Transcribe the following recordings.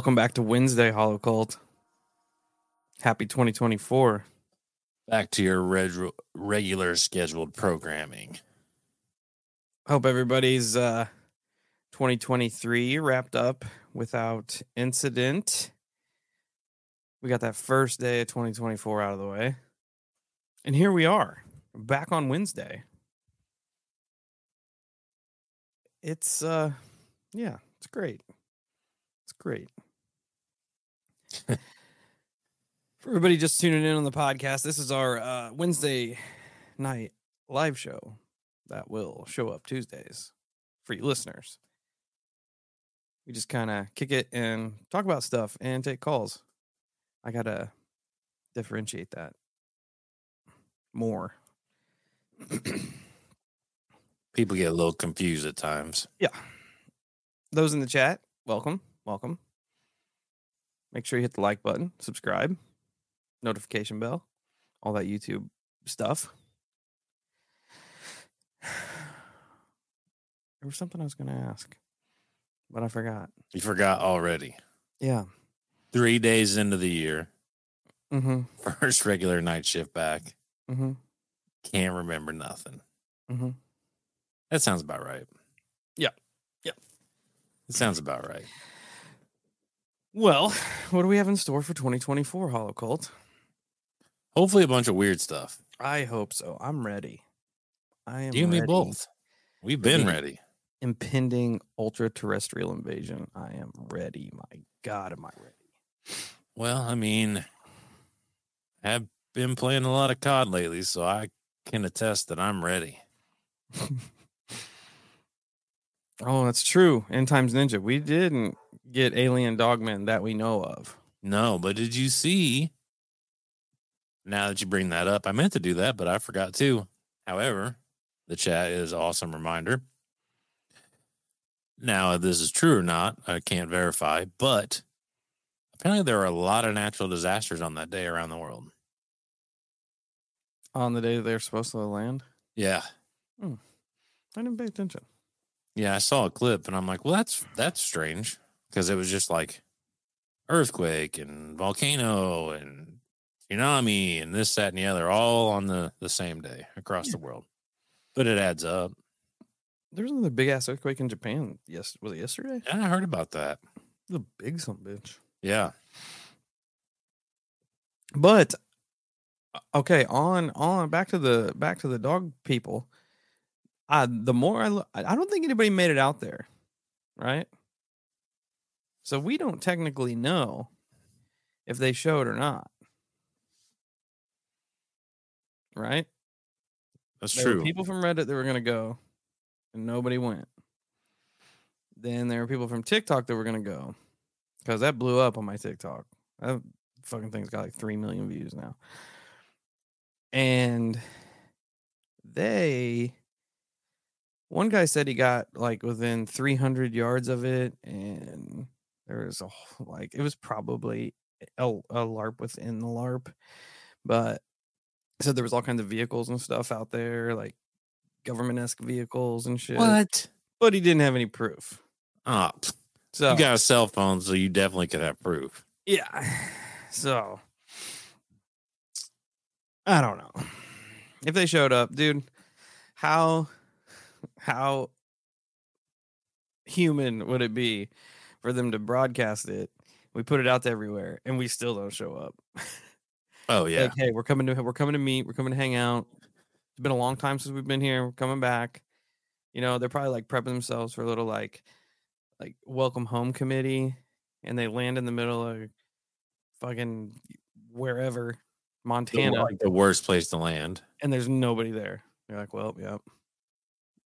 Welcome back to Wednesday Hollow Cult. Happy 2024. Back to your reg- regular scheduled programming. Hope everybody's uh 2023 wrapped up without incident. We got that first day of 2024 out of the way. And here we are, back on Wednesday. It's uh yeah, it's great. It's great. For everybody just tuning in on the podcast, this is our uh, Wednesday night live show that will show up Tuesdays for you listeners. We just kind of kick it and talk about stuff and take calls. I got to differentiate that more. People get a little confused at times. Yeah. Those in the chat, welcome, welcome. Make sure you hit the like button, subscribe, notification bell, all that YouTube stuff. There was something I was going to ask, but I forgot. You forgot already. Yeah. Three days into the year, Mm-hmm. first regular night shift back. Mm-hmm. Can't remember nothing. Mm-hmm. That sounds about right. Yeah. Yeah. It sounds about right. Well, what do we have in store for 2024, Hollow Cult? Hopefully, a bunch of weird stuff. I hope so. I'm ready. I am You and me both. We've been Yeah. ready. Impending ultra terrestrial invasion. I am ready. My God, am I ready? Well, I mean, I've been playing a lot of COD lately, so I can attest that I'm ready. Oh, that's true. End Times Ninja. We didn't get alien dogmen that we know of. No, but did you see? Now that you bring that up, I meant to do that, but I forgot to. However, the chat is awesome reminder. Now, if this is true or not, I can't verify, but apparently there are a lot of natural disasters on that day around the world. On the day they're supposed to land. Yeah. Hmm. I didn't pay attention. Yeah, I saw a clip and I'm like, well, that's that's strange because it was just like earthquake and volcano and tsunami and this, that, and the other, all on the the same day across the world. But it adds up. There was another big ass earthquake in Japan. Yes, was it yesterday? Yeah, I heard about that. The big a bitch. Yeah, But uh, okay, on on back to the back to the dog people. Uh the more I look, I I don't think anybody made it out there, right? So we don't technically know if they showed or not. Right? that's There were true. people from Reddit that were gonna go, and nobody went. Then there were people from TikTok that were gonna go, because that blew up on my TikTok. That fucking thing's got like three million views now. And they one guy said he got like within 300 yards of it and there was a wh- like it was probably a, a larp within the larp but said there was all kinds of vehicles and stuff out there like government-esque vehicles and shit What? but he didn't have any proof Oh, so you got a cell phone, so you definitely could have proof. yeah so i don't know if they showed up dude how how human would it be for them to broadcast it we put it out to everywhere and we still don't show up. Oh yeah, like hey we're coming to we're coming to meet we're coming to hang out. It's been a long time since we've been here we're coming back. You know they're probably like prepping themselves for a little like like welcome home committee and they land in the middle of fucking wherever The- montana. like the worst place to land. and there's nobody there. They're like well yep.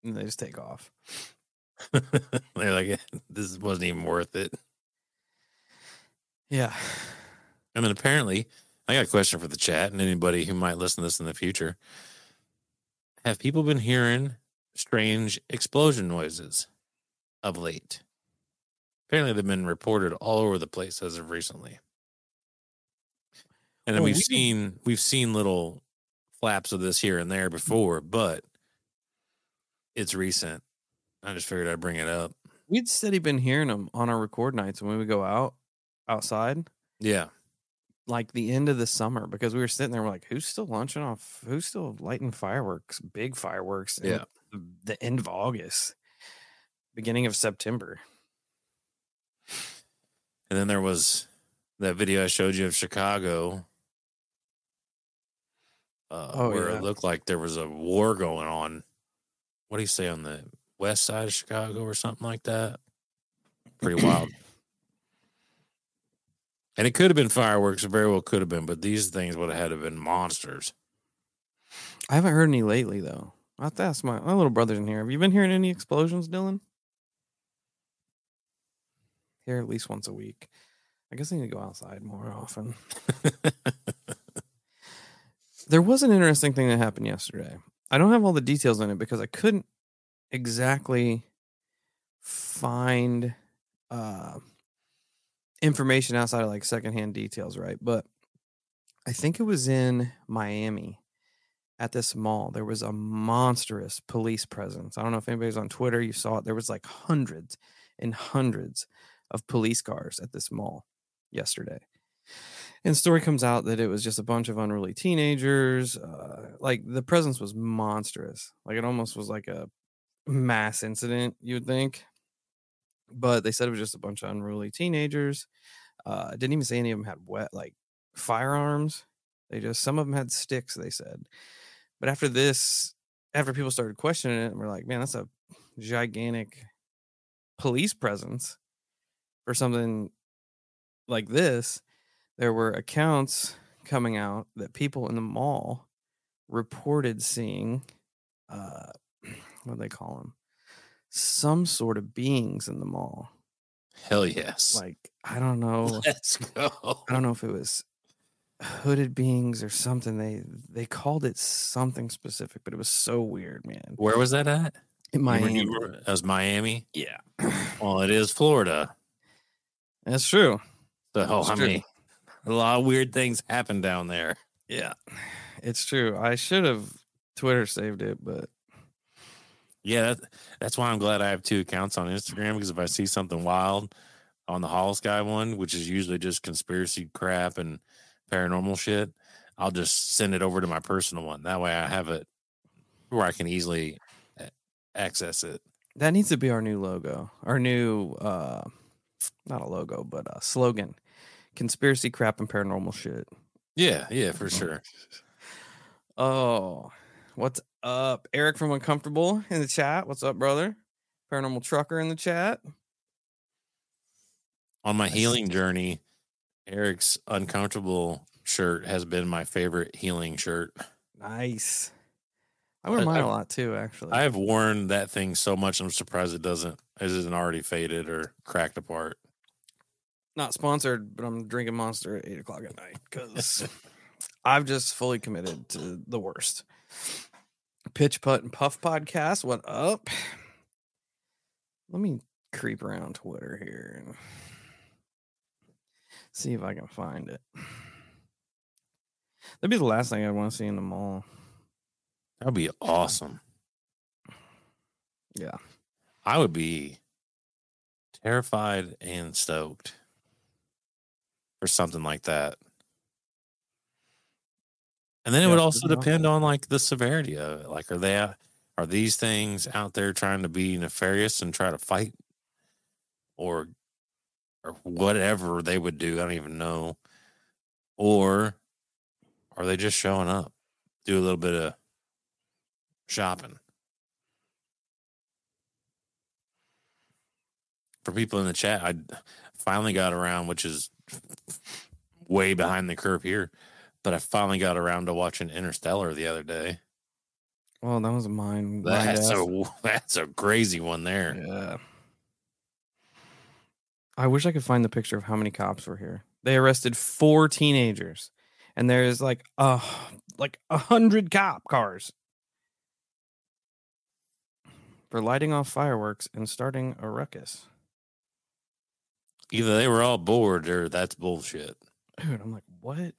And they just take off They're like, this wasn't even worth it. yeah I mean, apparently, I got a question for the chat and anybody who might listen to this in the future. Have people been hearing strange explosion noises of late? Apparently, they've been reported all over the place as of recently. And then Oh, we've we seen we've seen little flaps of this here and there before, but it's recent. I just figured I'd bring it up. we'd steady been hearing them on our record nights when we would go out outside Yeah. like the end of the summer because we were sitting there we're like who's still launching off who's still lighting fireworks big fireworks Yeah. the, end of august beginning of september And then there was that video I showed you of Chicago, uh, Oh, where yeah. it looked like there was a war going on. What do you say on the west side of Chicago or something like that? Pretty wild. And it could have been fireworks, it very well could have been, but these things would have had to have been monsters. i haven't heard any lately though i have to ask my, my little brother's in here have you been hearing any explosions dylan here at least once a week i guess i need to go outside more often there was an interesting thing that happened yesterday. I don't have all the details in it because I couldn't exactly find uh, information outside of like secondhand details, right? But I think it was in Miami at this mall. There was a monstrous police presence. I don't know if anybody's on Twitter, you saw it. There was like hundreds and hundreds of police cars at this mall yesterday. And story comes out that it was just a bunch of unruly teenagers. Uh, like the presence was monstrous. Like it almost was like a mass incident, you would think. But they said it was just a bunch of unruly teenagers. Uh, didn't even say any of them had wet like firearms. They just some of them had sticks. They said, but after this, after people started questioning it, we're like, man, that's a gigantic police presence for something like this there were accounts coming out that people in the mall reported seeing uh what do they call them some sort of beings in the mall Hell yes. like i don't know Let's go. i don't know if it was hooded beings or something they they called it something specific but it was so weird man Where was that at? in miami were- That was Miami. yeah Well, it is Florida. that's true So, It's I true. mean, a lot of weird things happen down there. yeah it's true i should have twitter saved it but Yeah, that, that's why I'm glad I have two accounts on Instagram because if I see something wild on the Holosky one, which is usually just conspiracy crap and paranormal shit, I'll just send it over to my personal one. That way I have it where I can easily access it. That needs to be our new logo. Our new uh not a logo, but a slogan. Conspiracy crap and paranormal shit. Yeah, yeah, for sure. Oh, what's up? Eric from Uncomfortable in the chat. What's up, brother? Paranormal trucker in the chat. On my healing journey, Eric's uncomfortable shirt has been my favorite healing shirt. Nice. I wear I- mine a I- lot too, actually. I have worn that thing so much I'm surprised it doesn't it isn't already faded or cracked apart. not sponsored, but I'm drinking Monster at eight o'clock at night because I've just fully committed to the worst. Pitch Putt and Puff podcast. What up? Let me creep around Twitter here and see if I can find it. That'd be the last thing I want to see in the mall. That'd be awesome. Yeah. I would be terrified and stoked for something like that. And then it Yeah, would also depend on like the severity of it. Like, are they are these things out there trying to be nefarious and try to fight, or or whatever they would do? I don't even know. Or are they just showing up, do a little bit of shopping? For people in the chat, I finally got around, which is way behind the curve here, but I finally got around to watching Interstellar the other day. Well, that was mine. mine That's a that's a crazy one there. Yeah. I wish I could find the picture of how many cops were here. They arrested four teenagers, and there's like uh like a hundred cop cars for lighting off fireworks and starting a ruckus. Either they were all bored or that's bullshit. Dude, I'm like, what?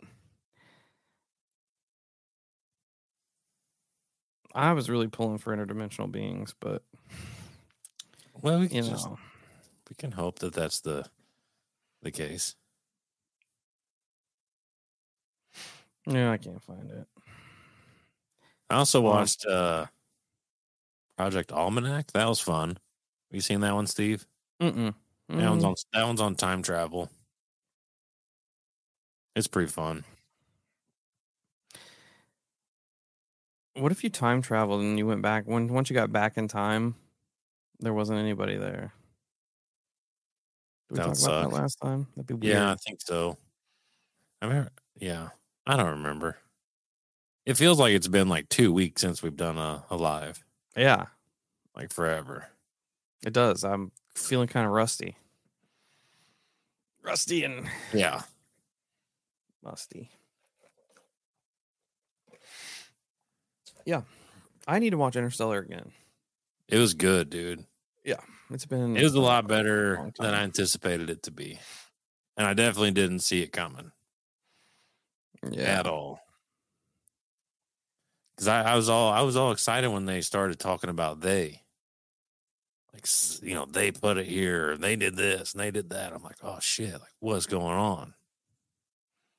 I was really pulling for interdimensional beings, but Well, we you can just, know, we can hope that that's the the case. yeah, I can't find it. I also watched uh Project Almanac. That was fun. Have you seen that one, Steve? Mm-mm. That one's Mm. on that one's on time travel. It's pretty fun. What if you time traveled and you went back when once you got back in time, there wasn't anybody there? Did we That talk about that last time? That'd be weird. Yeah, I think so. I mean, yeah, I don't remember. It feels like it's been like two weeks since we've done a, a live, Yeah, like forever. it does. I'm feeling kind of rusty. Rusty and Yeah, musty. Yeah. I need to watch Interstellar again. it was good, dude. Yeah, it's been It was a lot better long than I anticipated it to be, and I definitely didn't see it coming Yeah. at all. Because I, I was all I was all excited when they started talking about they, like you know they put it here, they did this, and they did that. I'm like, oh shit, like what's going on?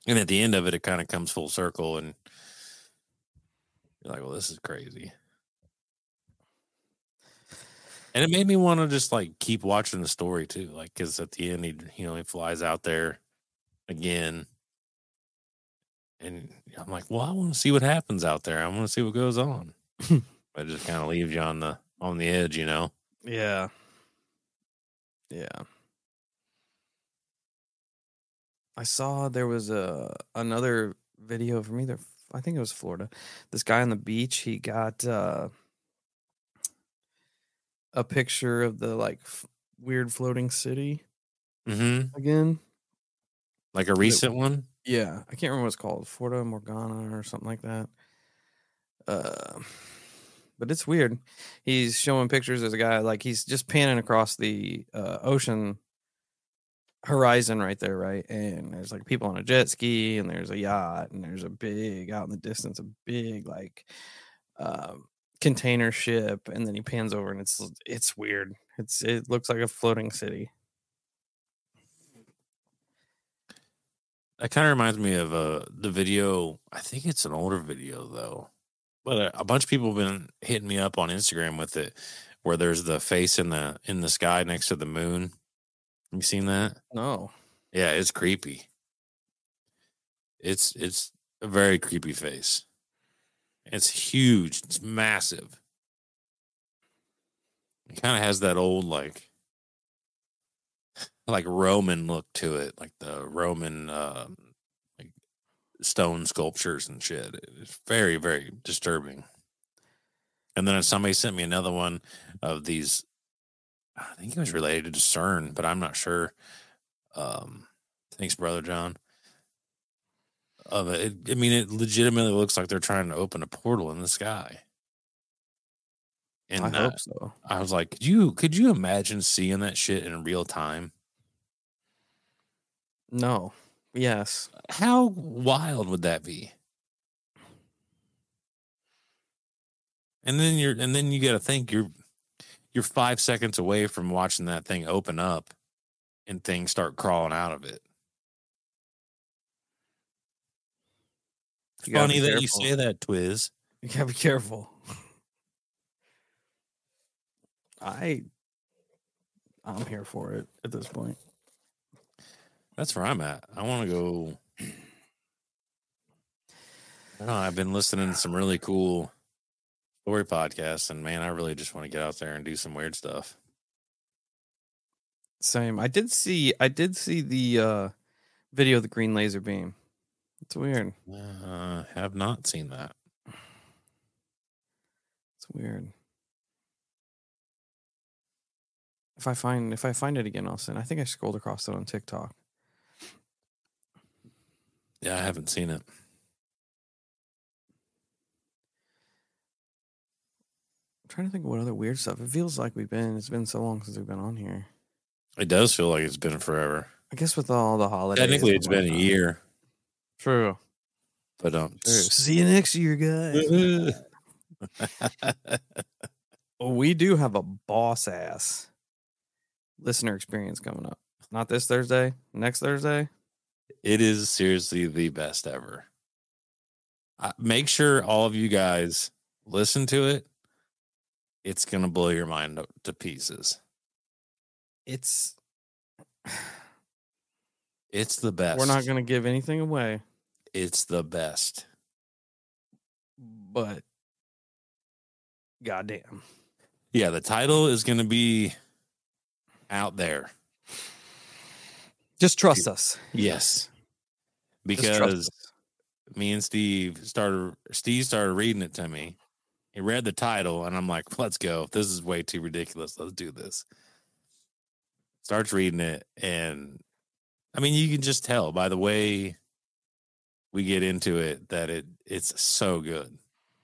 And at the end of it, it kind of comes full circle, and you're like, well, this is crazy. And it made me want to just like keep watching the story too, like because at the end he you know he flies out there again, and I'm like, well, I want to see what happens out there. I want to see what goes on. but just kind of leaves you on the on the edge, you know. Yeah. Yeah. I saw there was a another video from either I think it was Florida. This guy on the beach, he got uh a picture of the like f- weird floating city Mm-hmm. again. Like a recent one. Yeah, I can't remember what it's called, Florida Morgana or something like that. Uh, but it's weird. He's showing pictures as a guy like he's just panning across the uh, ocean horizon right there, right? And there's like people on a jet ski, and there's a yacht, and there's a big out in the distance, a big like um, container ship, and then he pans over, and it's it's weird. It's it looks like a floating city. That kind of reminds me of uh the video. I think it's an older video though, but a, a bunch of people have been hitting me up on Instagram with it, where there's the face in the in the sky next to the moon. Have you seen that? No, Yeah, it's creepy. It's it's a very creepy face. It's huge. It's massive. It kind of has that old like like Roman look to it, like the Roman uh, like stone sculptures and shit. It's very very disturbing. And then somebody sent me another one of these. I think it was related to CERN, but I'm not sure Um, thanks, brother John. Of it, I mean, it legitimately looks like they're trying to open a portal in the sky. And I hope so. I was like, could you could you imagine seeing that shit in real time? No. Yes. How wild would that be? And then you're and then you got to think you're you're 5 seconds away from watching that thing open up and things start crawling out of it. You Funny that you say that, Twiz. You gotta be careful. I I'm here for it at this point. That's where I'm at. I want to go. I don't know, I've been listening to some really cool story podcasts, and man, I really just want to get out there and do some weird stuff. Same. I did see I did see the uh video of the green laser beam. It's weird. Uh, have not seen that. It's weird. If I find if I find it again, I'll send. I think I scrolled across it on TikTok. Yeah, I haven't seen it. Trying to think of what other weird stuff. It feels like we've been. It's been so long since we've been on here. It does feel like it's been forever. I guess with all the holidays. Technically, it's been a whatnot. year, True. but um, True. See you next year, guys. We do have a boss ass listener experience coming up. Not this Thursday, next Thursday. it is seriously the best ever. Uh, make sure all of you guys listen to it. It's gonna blow your mind to- to pieces. It's It's the best. we're not going to give anything away, It's the best. but goddamn, Yeah, the title is going to be out there. just trust us. Yes. Because us. me and Steve started Steve started reading it to me. He read the title and I'm like, "Let's go. This is way too ridiculous. Let's do this." Starts reading it and I mean, you can just tell by the way we get into it that it it's so good.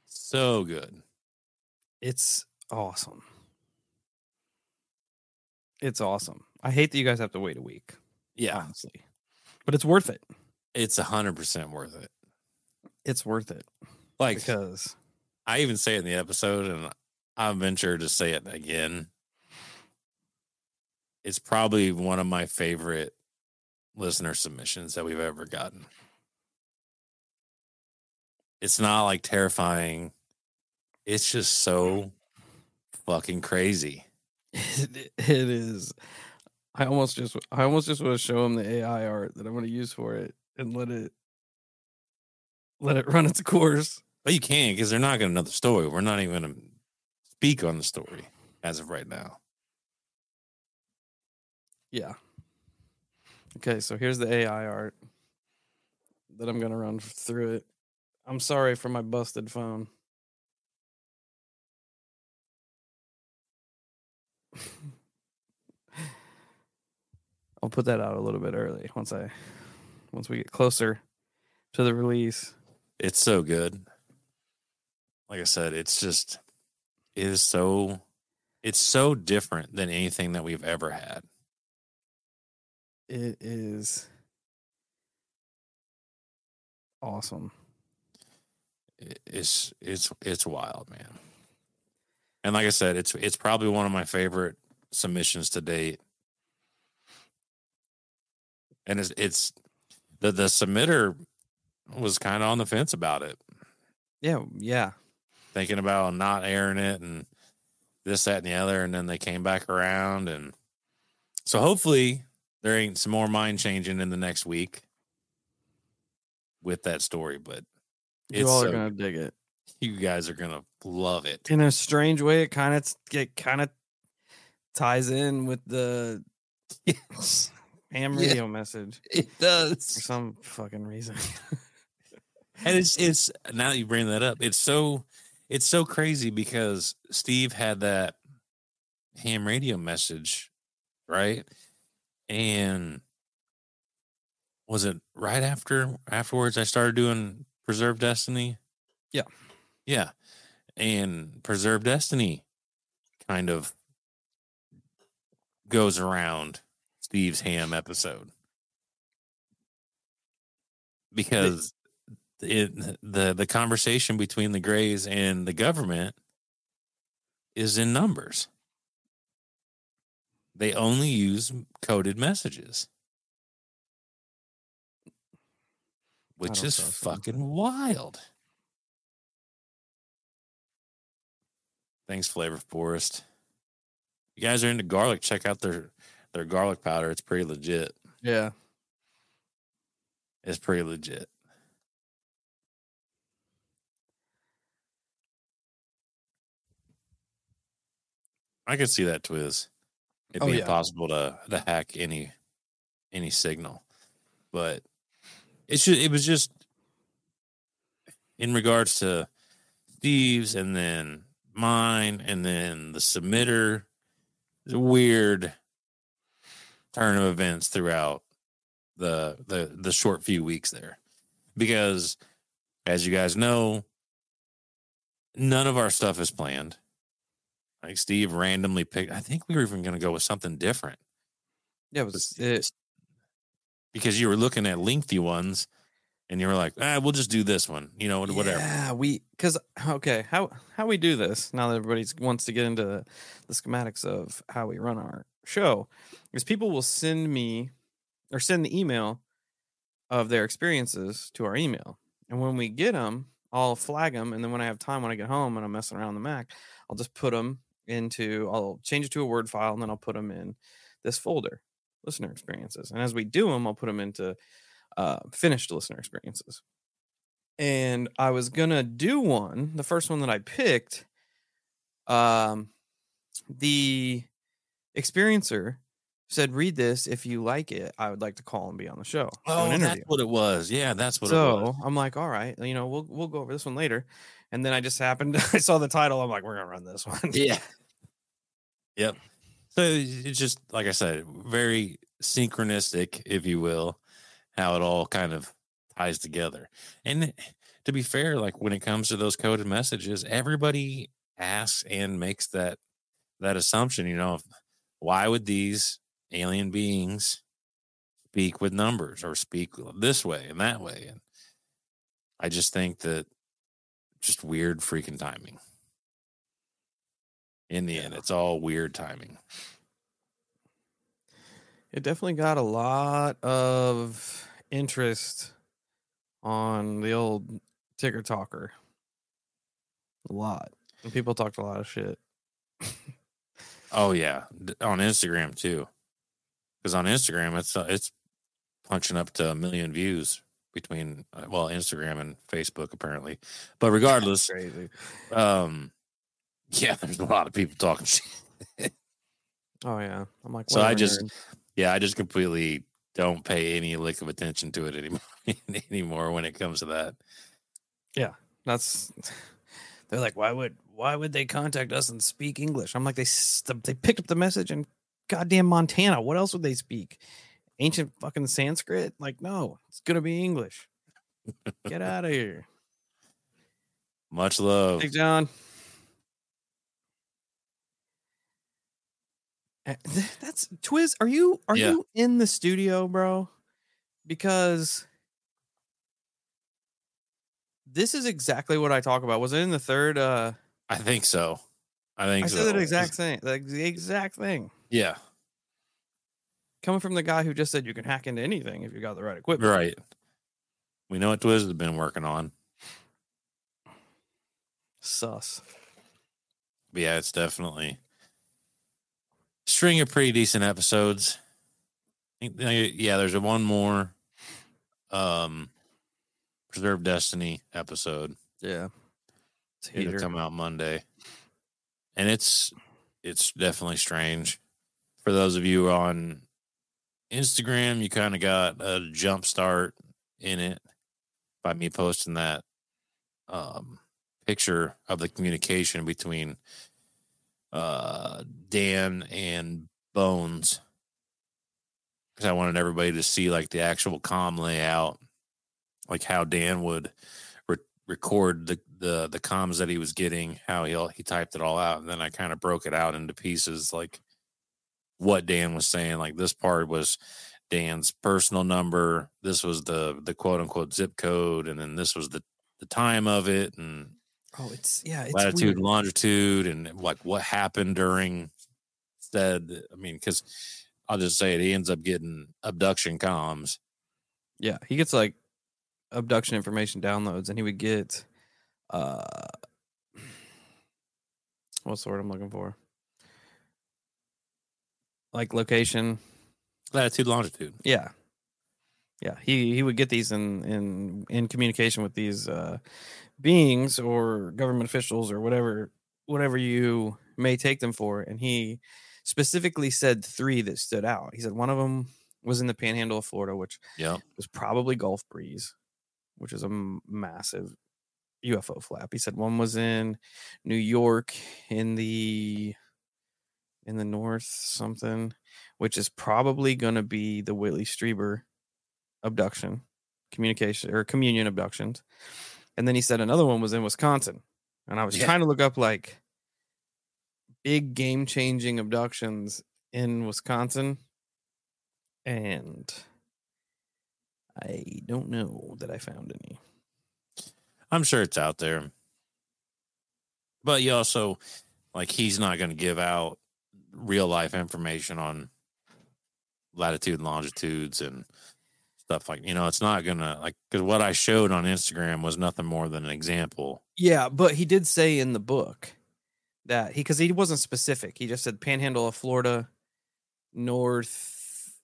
So good. it's awesome. It's awesome. I hate that you guys have to wait a week, Yeah. honestly, but it's worth it. It's a 100% worth it. It's worth it Like because I even say it in the episode, and I venture to say it again. It's probably one of my favorite listener submissions that we've ever gotten. It's not like terrifying. It's just so fucking crazy. it, is. I almost just I almost just want to show him the AI art that I'm going to use for it and let it let it run its course. But you can't because they're not going to know the story. We're not even going to speak on the story as of right now. Yeah. Okay, so here's the AI art that I'm going to run through it. I'm sorry for my busted phone. I'll put that out a little bit early once I once we get closer to the release. It's so good. Like I said, it's just it is so it's so different than anything that we've ever had. It is awesome. It's it's it's wild, man. And like I said, it's it's probably one of my favorite submissions to date. And it's it's the the submitter was kind of on the fence about it, Yeah, yeah. Thinking about not airing it and this, that, and the other, and then they came back around and so hopefully there ain't some more mind changing in the next week with that story, but You all are so gonna dig it. you guys are gonna love it. In a strange way, it kind of it kind of ties in with the ham Yeah. radio message It does for some fucking reason. And it's it's now that you bring that up, it's so it's so crazy because Steve had that ham radio message, right? And was it right after afterwards I started doing Preserve Destiny? Yeah. Yeah. And Preserve Destiny kind of goes around Steve's ham episode. Because it the the conversation between the Greys and the government is in numbers. They only use coded messages. Which is fucking wild. Thanks, Flavor Forest. You guys are into garlic, check out their their garlic powder. It's pretty legit. Yeah. It's pretty legit. I could see that Twiz. It'd Oh, be yeah. impossible to to hack any any signal. But it's just, it was just in regards to Steve's and then mine and then the submitter. It's a weird turn of events throughout the the the short few weeks there. Because as you guys know, none of our stuff is planned. Like Steve randomly picked I think we were even gonna go with something different Yeah, it was it, because you were looking at lengthy ones and you were like, ah, we'll just do this one, you know, whatever. Yeah, we because okay, how how we do this now that everybody wants to get into the, the schematics of how we run our show is people will send me or send the email of their experiences to our email, and when we get them, I'll flag them, and then when I have time when I get home and I'm messing around the Mac, I'll just put them into I'll change it to a Word file, and then I'll put them in this folder, listener experiences, and as we do them, I'll put them into uh, finished listener experiences and I was gonna do one, the first one that I picked. Um, the experiencer said, "Read this. If you like it, I would like to call and be on the show." Oh, that's what it was. Yeah, that's what it was. So I'm like, "All right, you know, we'll we'll go over this one later." And then I just happened, I saw the title. I'm like, "We're gonna run this one." Yeah. Yep. So it's just like I said, very synchronistic, if you will, how it all kind of ties together. And to be fair, like when it comes to those coded messages, everybody asks and makes that that assumption, you know, why would these alien beings speak with numbers or speak this way and that way? And I just think that just weird freaking timing. In the end, it's all weird timing. It definitely got a lot of interest on the old ticker talker. A lot. And people talked a lot of shit. Oh yeah, on Instagram too. Because on Instagram, it's uh, it's punching up to a million views between uh, well Instagram and Facebook apparently. But regardless, um, yeah, there's a lot of people talking shit. Oh yeah. I'm like, So I just-. Yeah, I just completely don't pay any lick of attention to it anymore anymore when it comes to that. Yeah, that's they're like, why would why would they contact us and speak English? I'm like, they they picked up the message in goddamn Montana. What else would they speak? Ancient fucking Sanskrit? Like, no, it's gonna be English. Get out of here. Much love. Hey, John. Uh, That's Twiz. Are you are Yeah. you in the studio, bro? Because this is exactly what I talk about. Was it in the third? uh I think so. I think I so. said that exact thing. The the exact thing. Yeah, Coming from the guy who just said you can hack into anything if you got the right equipment. right. We know what Twiz has been working on. Sus. But yeah, it's definitely string of pretty decent episodes. Uh, Yeah, there's a one more um Preserve Destiny episode. Yeah. It's It'll come out Monday. And it's it's definitely strange. For those of you on Instagram, you kind of got a jump start in it by me posting that um picture of the communication between uh Dan and Bones. Because I wanted everybody to see like the actual com layout, like how Dan would re- record the, the the comms that he was getting, how he he typed it all out, and then I kind of broke it out into pieces, like what Dan was saying. Like this part was Dan's personal number, this was the the quote unquote zip code, and then this was the the time of it, and Oh, it's yeah, it's latitude, weird. longitude, and like what happened during said. I mean, because I'll just say it, he ends up getting abduction comms. Yeah, he gets like abduction information downloads, and he would get uh, what's the word I'm looking for? Like location. Latitude, longitude. Yeah, yeah. He he would get these in in in communication with these uh, beings or government officials or whatever whatever you may take them for, and he specifically said three that stood out. He said one of them was in the Panhandle of Florida, which yeah was probably Gulf Breeze, which is a m- massive UFO flap. He said one was in New York in the in the north something, which is probably going to be the Whitley Strieber abduction, communication or communion abductions. And then he said another one was in Wisconsin. And I was Yeah. trying to look up like big game changing abductions in Wisconsin. And I don't know that I found any. I'm sure it's out there. But you also like he's not going to give out real life information on latitude and longitudes and stuff like you know it's not gonna like because what i showed on instagram was nothing more than an example Yeah, but he did say in the book that he because he wasn't specific. He just said Panhandle of Florida, North,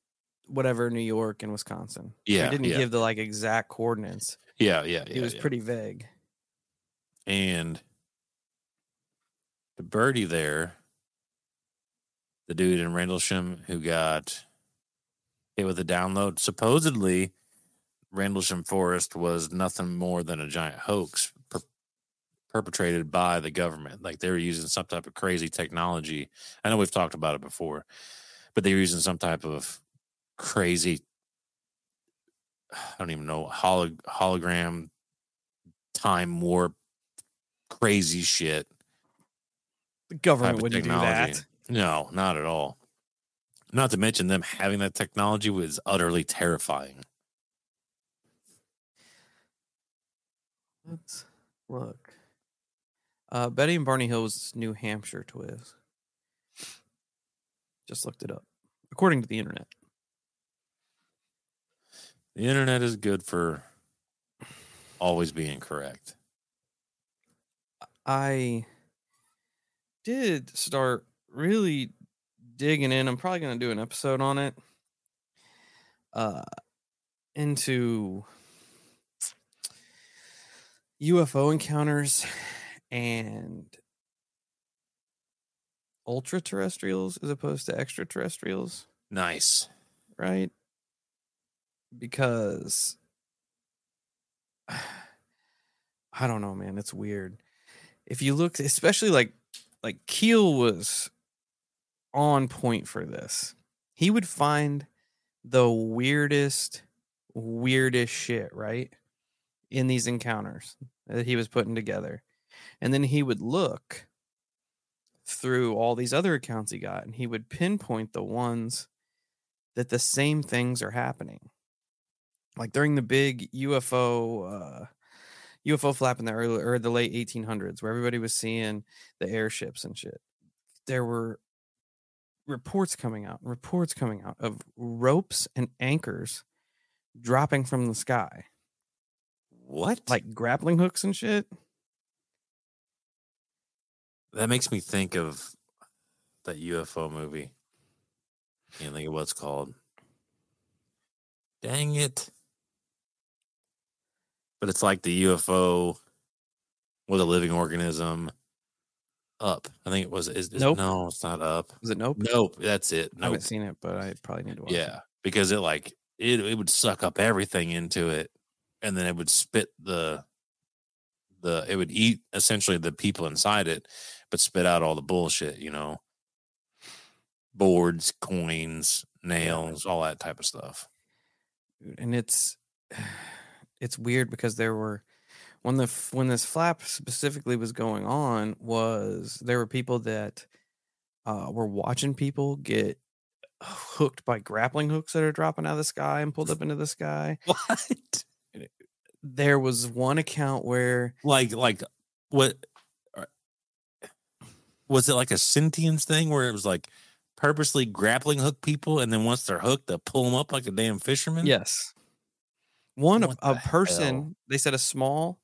whatever, New York and Wisconsin. Yeah, he didn't yeah. give the like exact coordinates. yeah yeah He was yeah. pretty vague. and the birdie there the dude in rendlesham who got hit with a download. Supposedly rendlesham forest was nothing more than a giant hoax per- perpetrated by the government. Like they were using some type of crazy technology. I know we've talked about it before but they were using some type of crazy i don't even know holo- hologram time warp crazy shit. The government wouldn't do that. No, not at all. Not to mention them having that technology was utterly terrifying. Let's look. Uh, Betty and Barney Hill's New Hampshire twist. Just looked it up. According to the internet. The internet is good for always being correct. I did start really digging in. I'm probably going to do an episode on it. Uh, into UFO encounters and ultra terrestrials as opposed to extraterrestrials, Nice. right? Because I don't know, man. It's weird. If you look, especially like like Keel was on point for this. He would find the weirdest, weirdest shit, right? In these encounters that he was putting together. And then he would look through all these other accounts he got and he would pinpoint the ones that the same things are happening. Like during the big UFO uh UFO flap in the early or the late 1800s, where everybody was seeing the airships and shit. There were reports coming out, reports coming out of ropes and anchors dropping from the sky, What? like grappling hooks and shit. that makes me think of that UFO movie. Can't think of what it's called. Dang it. But it's like the UFO with a living organism. Up. I think it was is, is- Nope. no, it's not up. Is it nope? Nope, that's it. I haven't seen it, but I probably need to watch it. Yeah, because it like it it would suck up everything into it, and then it would spit the the it would eat essentially the people inside it, but spit out all the bullshit. You know, boards, coins, nails, all that type of stuff. and it's it's weird because there were when the when this flap specifically was going on was there were people that uh, were watching people get hooked by grappling hooks that are dropping out of the sky and pulled up into the sky. What? There was one account where Like like what? uh, Was it like a sentience thing where it was like purposely grappling hook people, and then once they're hooked, they pull them up like a damn fisherman? yes, one a, a person hell? they said a small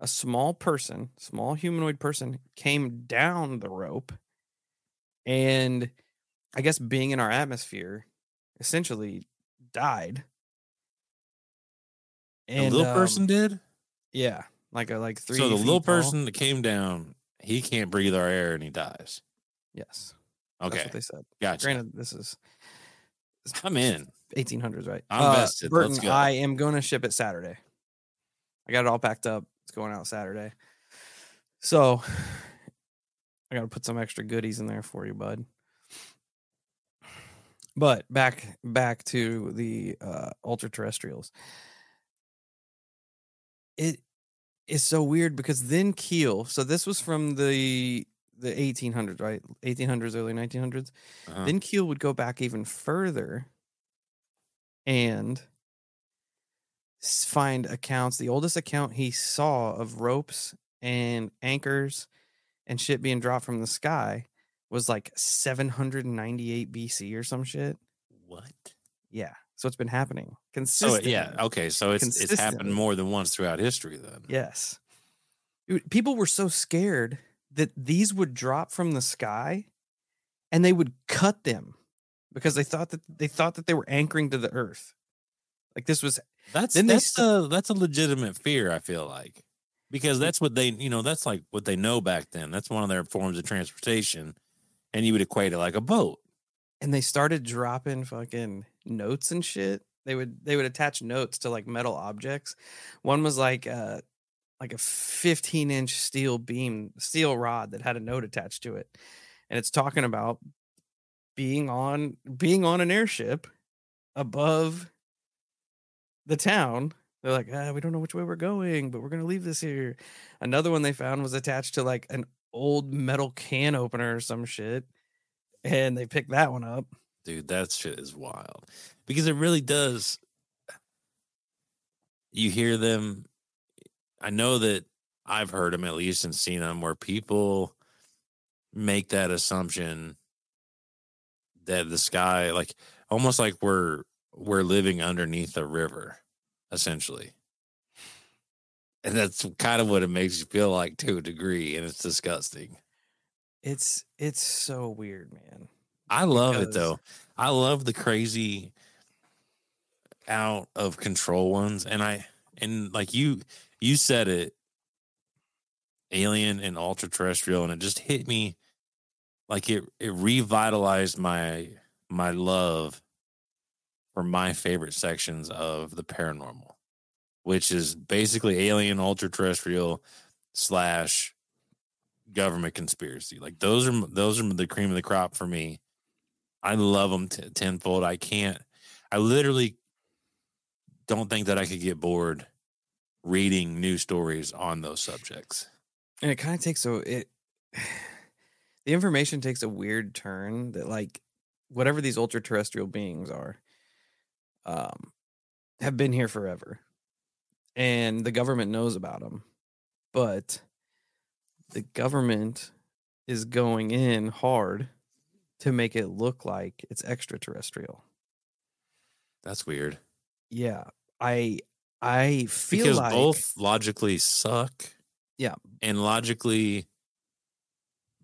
a small person, small humanoid person came down the rope and I guess being in our atmosphere essentially died. And a little um, person did. yeah, like a like three. So the little tall. person that came down, he can't breathe our air and he dies. yes, that's Okay, what they said. gotcha. Granted, this is I'm in. 1800s, right? I'm Uh. Burton, Let's go. I am going to ship it Saturday. I got it all packed up. It's going out Saturday. So I got to put some extra goodies in there for you, bud. But back back to the uh, ultra terrestrials. It is so weird because then Keel. So this was from the the 1800s, right? 1800s, early 1900s. Uh-huh. Then Keel would go back even further and find accounts. The oldest account he saw of ropes and anchors and shit being dropped from the sky was like 798 BC or some shit. what? Yeah. So it's been happening oh, So consistently. yeah, okay. So it's it's happened more than once throughout history. Then Yes. People were so scared that these would drop from the sky and they would cut them because they thought that they thought that they were anchoring to the earth. Like this was that's Then that's a that's a legitimate fear. I feel like because Mm. that's what they you know that's like what they know back then. That's one of their forms of transportation, and you would equate it like a boat. and they started dropping fucking notes and shit. They would they would attach notes to like metal objects. One was like uh like a 15 inch steel beam, steel rod that had a note attached to it. And it's talking about being on being on an airship above the town. They're like, ah, we don't know which way we're going, but we're gonna leave this here. Another one they found was attached to like an old metal can opener or some shit. And they picked that one up. Dude, that shit is wild because it really does. You hear them. I know that I've heard them at least and seen them where people make that assumption that the sky, like almost like we're we're living underneath a river, essentially. And that's kind of what it makes you feel like to a degree, and it's disgusting. It's it's so weird, man. I love it though. I love the crazy out of control ones and I and like you you said it alien and ultra terrestrial and it just hit me like it it revitalized my my love for my favorite sections of the paranormal which is basically alien ultra terrestrial slash government conspiracy. Like those are those are the cream of the crop for me. I love them t- tenfold. I can't. I literally don't think that I could get bored reading new stories on those subjects. And it kind of takes a it the information takes a weird turn that like whatever these ultra terrestrial beings are um have been here forever. And the government knows about them. But the government is going in hard to make it look like it's extraterrestrial. That's weird Yeah. I I feel because like both logically suck. Yeah. and logically,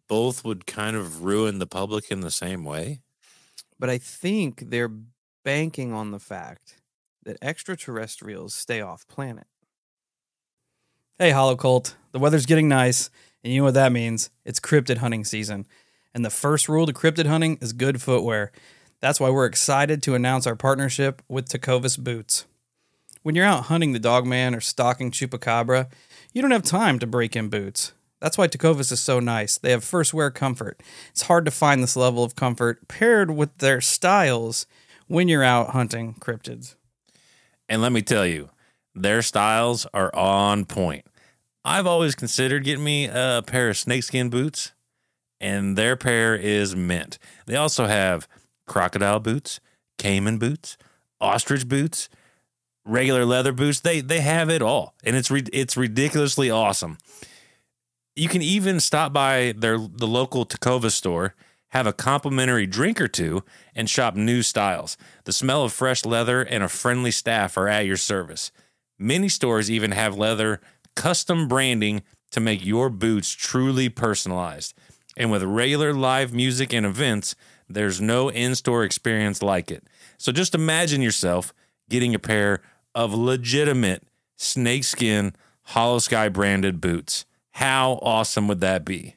both would kind of ruin the public in the same way. but I think they're banking on the fact that extraterrestrials stay off planet. Hey, Hollow Cult, the weather's getting nice, and you know what that means? It's cryptid hunting season. And the first rule to cryptid hunting is good footwear. That's why we're excited to announce our partnership with Tecovas Boots. When you're out hunting the dogman or stalking chupacabra, you don't have time to break in boots. That's why Tecovas is so nice. They have first wear comfort. It's hard to find this level of comfort paired with their styles when you're out hunting cryptids. And let me tell you, their styles are on point. I've always considered getting me a pair of snakeskin boots, and their pair is mint. They also have crocodile boots, caiman boots, ostrich boots, regular leather boots. They they have it all, and it's it's ridiculously awesome. You can even stop by their the local Tecovas store, have a complimentary drink or two, and shop new styles. The smell of fresh leather and a friendly staff are at your service. Many stores even have leather custom branding to make your boots truly personalized. And with regular live music and events, there's no in store experience like it. So just imagine yourself getting a pair of legitimate snakeskin Holosky branded boots. How awesome would that be?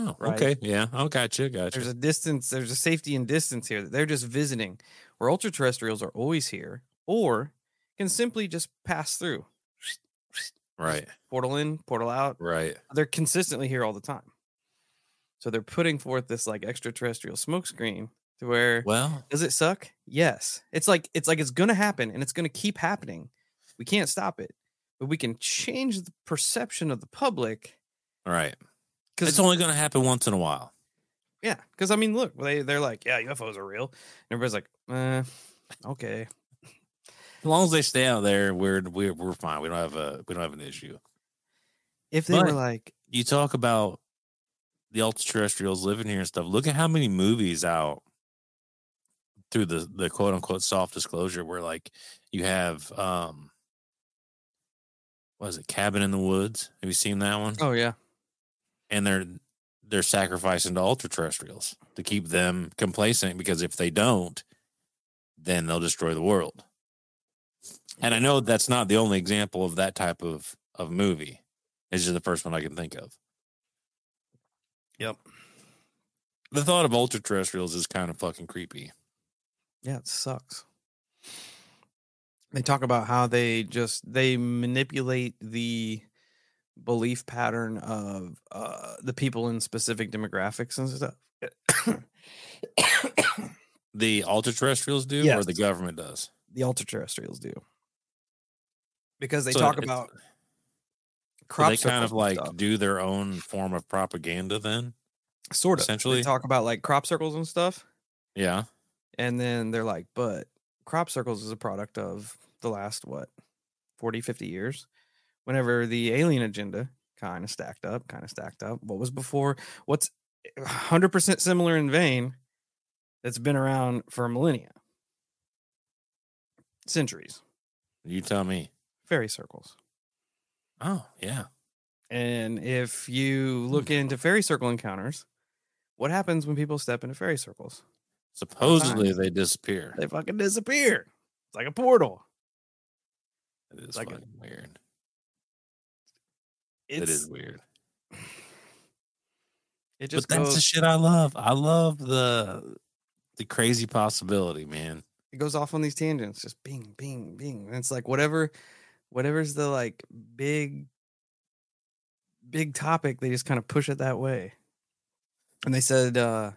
Oh, Right. okay. Yeah. Oh, gotcha. Gotcha. There's a distance, there's a safety and distance here. that They're just visiting, where ultra terrestrials are always here or can simply just pass through. right. Portal in, portal out. Right. They're consistently here all the time. So they're putting forth this like extraterrestrial smokescreen to where Well, does it suck? Yes. It's like it's like it's gonna happen and it's gonna keep happening. We can't stop it, but we can change the perception of the public right. Because It's only going to happen once in a while. Yeah, because I mean, look, they they're like, yeah, UFOs are real. And everybody's like, eh, okay. As long as they stay out there, we're we're we're fine. We don't have a we don't have an issue. If they were like, You talk about the ultra-terrestrials living here and stuff. Look at how many movies out through the the quote unquote soft disclosure where like you have um was it, Cabin in the Woods? Have you seen that one? oh yeah, and they're they're sacrificing to ultra terrestrials to keep them complacent because if they don't, then they'll destroy the world. And I know that's not the only example of that type of of movie. It's just the first one I can think of. yep, The thought of ultra terrestrials is kind of fucking creepy. yeah, it sucks. They talk about how they just they manipulate the belief pattern of uh the people in specific demographics and stuff. The ultra terrestrials do, or the government does. the ultra terrestrials do because they So talk about So crop they kind of like stuff. do their own form of propaganda. Then, sort of essentially. they talk about like crop circles and stuff yeah, and then they're like but crop circles is a product of the last what 40 50 years whenever the alien agenda kind of stacked up kind of stacked up. What was before what's eh, 100% similar in vein that's been around for millennia. Centuries. You tell me. fairy circles. Oh, yeah. and if you hmm. look into fairy circle encounters what happens when people step into fairy circles? Supposedly they disappear. they fucking disappear. It's like a portal. It is like a- fucking weird. It's, it is weird. It just but that's the shit I love. I love the the crazy possibility, man. it goes off on these tangents, just bing, bing, bing. And it's like whatever, whatever's the like big, big topic, they just kind of push it that way. And they said, uh,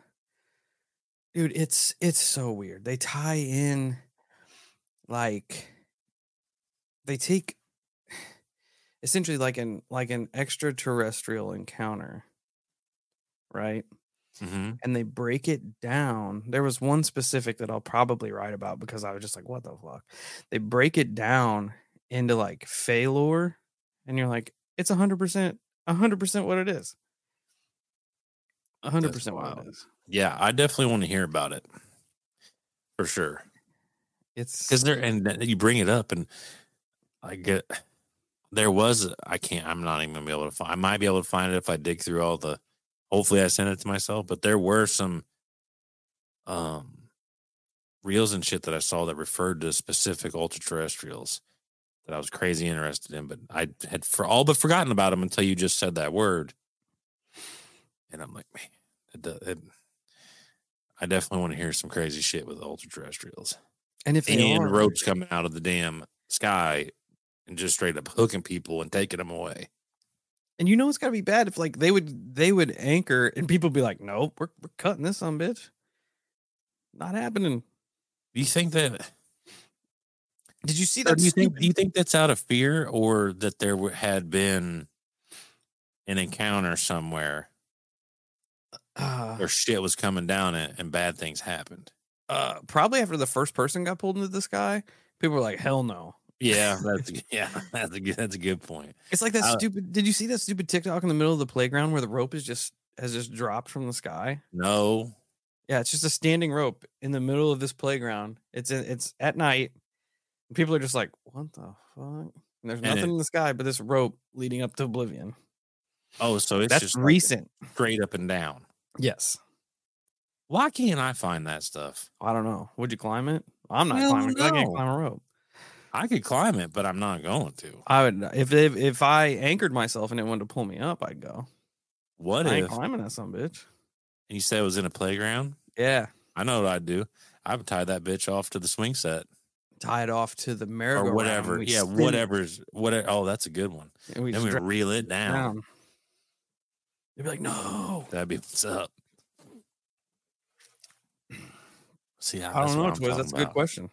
dude, it's it's so weird. They tie in like they take essentially like an like an extraterrestrial encounter, right? Mm-hmm. and they break it down. There was one specific that I'll probably write about because I was just like, what the fuck? They break it down into like Phalor and you're like, it's hundred percent, hundred percent what it is. hundred That's percent what wild. is. Yeah, I definitely want to hear about it for sure. It's Because there, and you bring it up, and I get there was I can't. I'm not even gonna be able to find. I might be able to find it if I dig through all the. Hopefully, I sent it to myself. But there were some, um, reels and shit that I saw that referred to specific ultra terrestrials that I was crazy interested in, but I had for all but forgotten about them until you just said that word, and I'm like, man, it, it, I definitely want to hear some crazy shit with ultra terrestrials and if and are, ropes coming out of the damn sky and just straight up hooking people and taking them away. and you know it's gotta be bad if like they would they would anchor and people be like, nope, we're we're cutting this on bitch. Not happening. Do you think that? Did you see that? do you think? Do you think that's out of fear, or that there had been an encounter somewhere Uh, where shit was coming down and, and bad things happened? uh, probably after the first person got pulled into the sky, people were like, hell no. Yeah, that's yeah, that's a good, that's a good point. It's like that Uh, stupid. Did you see that stupid TikTok in the middle of the playground where the rope is just has just dropped from the sky? No, Yeah, it's just a standing rope in the middle of this playground. It's in, it's at night. And people are just like, "What the fuck?" And there's And nothing it- in the sky but this rope leading up to oblivion. oh, so it's That's just like recent. straight up and down. yes. Why can't I find that stuff? I don't know. Would you climb it? I'm not Hell climbing. 'cause I can't climb a rope. I could climb it, but I'm not going to. I would if if, if I anchored myself and it wanted to pull me up, I'd go. What I ain't climbing that some bitch. And you said it was in a playground? Yeah, I know what I'd do. I would tie that bitch off to the swing set tie it off to the merry-go-round. or whatever. Yeah, whatever's whatever. Oh, that's a good one. And we Then we reel it down. down. They'd be like, "No." That'd be what's up. See, I don't know, Twiz. That's a good question.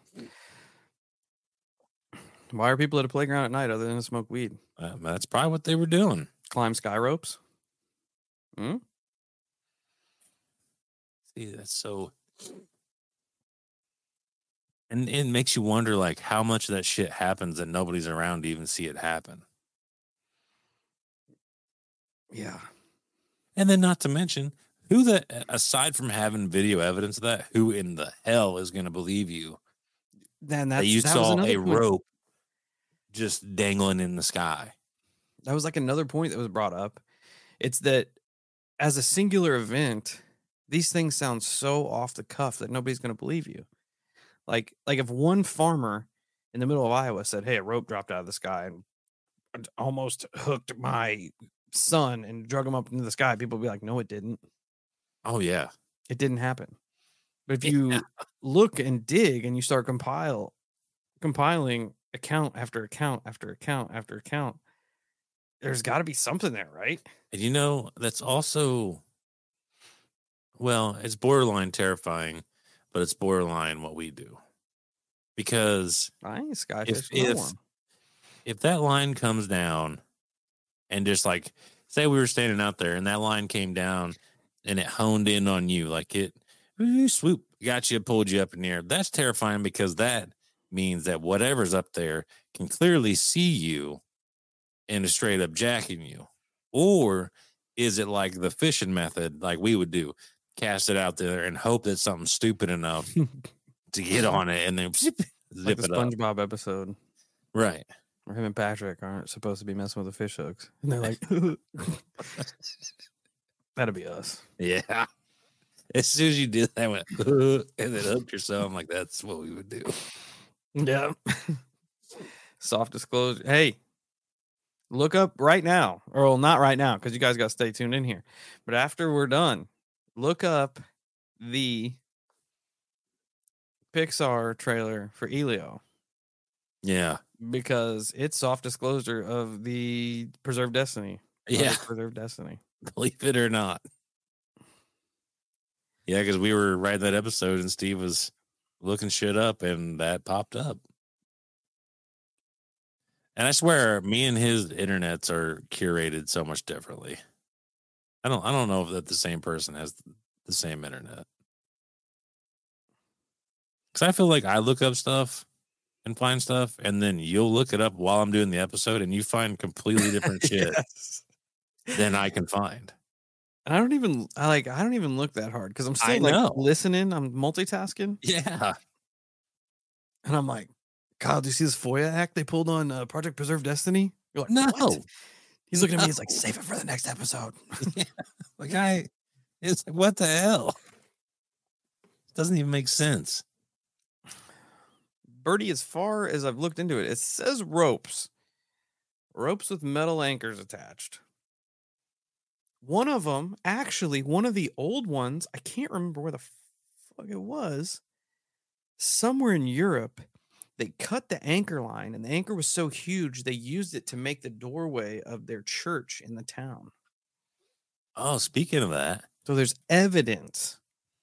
Why are people at a playground at night other than to smoke weed? Uh, that's probably what they were doing. Climb sky ropes? Hmm? See, that's so. And it makes you wonder, like, how much of that shit happens and nobody's around to even see it happen. Yeah. And then, not to mention, who the aside from having video evidence of that, who in the hell is going to believe you Then that you that saw a rope just dangling in the sky? That was like another point that was brought up. It's that as a singular event, these things sound so off the cuff that nobody's going to believe you. Like, like if one farmer in the middle of Iowa said, "Hey, a rope dropped out of the sky and almost hooked my son and drug him up into the sky," people would be like, "No, it didn't. Oh yeah, It didn't happen." But if Yeah. you look and dig and you start compile compiling account after account after account after account, there's got to be something there, right? and you know that's also well, it's borderline terrifying, but it's borderline what we do because I ain't skyfish. If- if- if that line comes down and just like say we were standing out there and that line came down and it honed in on you like it swoop got you pulled you up in the air that's terrifying because that means that whatever's up there can clearly see you and is straight up jacking you or is it like the fishing method like we would do cast it out there and hope that something's stupid enough to get on it and then zip like the it up SpongeBob episode right where him and Patrick aren't supposed to be messing with the fish hooks, and they're like, "That'd be us." Yeah. As soon as you did that, I went, and then hooked yourself. I'm like, that's what we would do. Yeah. Soft disclosure. Hey, look up right now, or well, not right now, because you guys got to stay tuned in here. But after we're done, look up the Pixar trailer for Elio Yeah. because it's soft disclosure of the Preserved Destiny. Yeah. Preserved Destiny. Believe it or not. Yeah. Cause we were writing that episode and Steve was looking shit up and that popped up. And I swear, me and his internets are curated so much differently. I don't, I don't know if that the same person has the same internet. Cause I feel like I look up stuff and find stuff, and then you'll look it up while I'm doing the episode, and you find completely different shit Yes. than I can find. And I don't even I like I don't even look that hard because I'm still like listening. I'm multitasking, Yeah, and I'm like, Kyle, do you see this FOIA act they pulled on uh, Project Preserve Destiny? You're like, no, "What?" He's looking at me. He's like, save it for the next episode. like I, it's like what the hell? It Doesn't even make sense. Birdie, as far as I've looked into it, it says ropes. Ropes with metal anchors attached. One of them, actually, one of the old ones, I can't remember where the fuck it was. Somewhere in Europe, they cut the anchor line, and the anchor was so huge they used it to make the doorway of their church in the town. Oh, speaking of that, So there's evidence.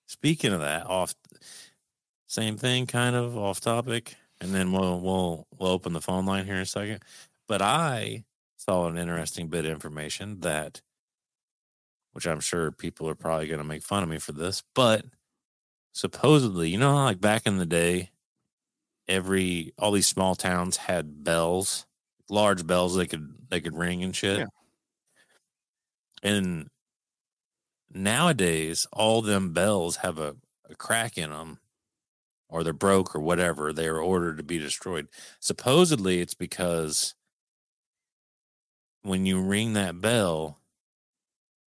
speaking of that, off same thing, kind of off topic, and then we'll we'll we'll open the phone line here in a second. But I saw an interesting bit of information that, which I'm sure people are probably going to make fun of me for this, but supposedly, you know, like back in the day, every all these small towns had bells, large bells they could they could ring and shit. Yeah. And nowadays, all them bells have a, a crack in them, or they're broke or whatever. They are ordered to be destroyed. Supposedly, it's because when you ring that bell,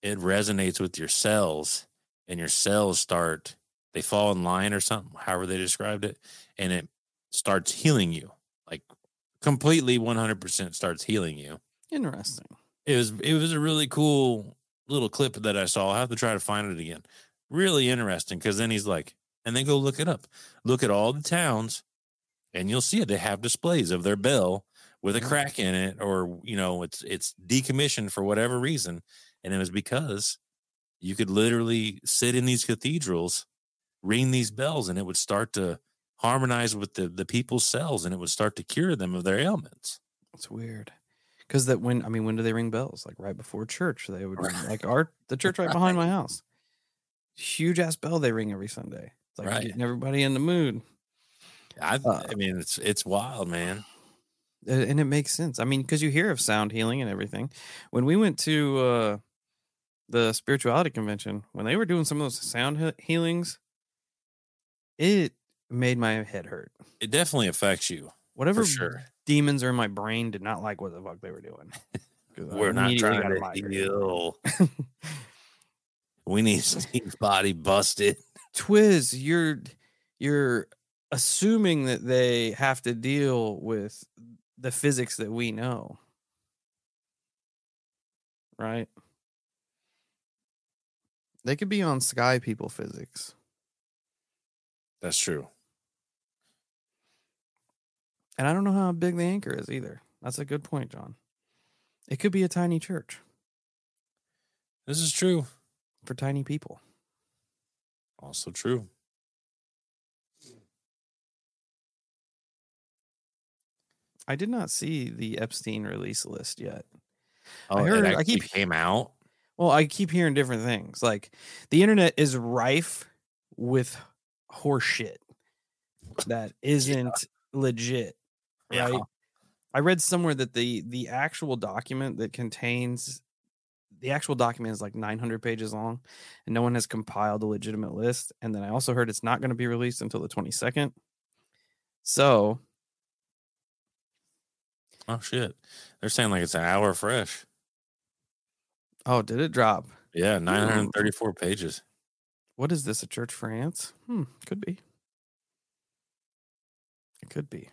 it resonates with your cells, and your cells start they fall in line or something, however they described it, and it starts healing you, like completely 100% starts healing you. Interesting. It was it was a really cool little clip that I saw. I will have to try to find it again. Really interesting because then he's like, and then go look it up. Look at all the towns, and you'll see it. They have displays of their bell with a mm-hmm. crack in it, or you know, it's it's decommissioned for whatever reason, and it was because you could literally sit in these cathedrals, ring these bells, and it would start to harmonize with the the people's cells, and it would start to cure them of their ailments. It's weird. Because that when I mean, when do they ring bells? Like right before church, they would ring, like our the church right behind my house. Huge ass bell they ring every Sunday. It's like Right. getting everybody in the mood, I, Uh, I mean, it's it's wild, man. And it makes sense. I mean, because you hear of sound healing and everything. When we went to uh, the spirituality convention, when they were doing some of those sound he- healings, it made my head hurt. It definitely affects you. Whatever sure. demons are in my brain did not like what the fuck they were doing. We're not trying to heal. We need Steve's body busted. Twiz, you're you're assuming that they have to deal with the physics that we know. Right? They could be on sky people physics. That's true. And I don't know how big the anchor is either. That's a good point, John. It could be a tiny church This is true. for tiny people. Also true. I did not see the Epstein release list yet. Oh, I it heard- I keep- came out. Well, I keep hearing different things. Like the internet is rife with horse shit that isn't legit, Yeah. right? I read somewhere that the the actual document that contains the actual document is like 900 pages long and no one has compiled a legitimate list and then I also heard it's not going to be released until the 22nd. So, Oh shit. They're saying like it's an hour fresh. Oh, did it drop? Yeah, 934 pages. What is this? A church for ants? Hmm, could be. It could be.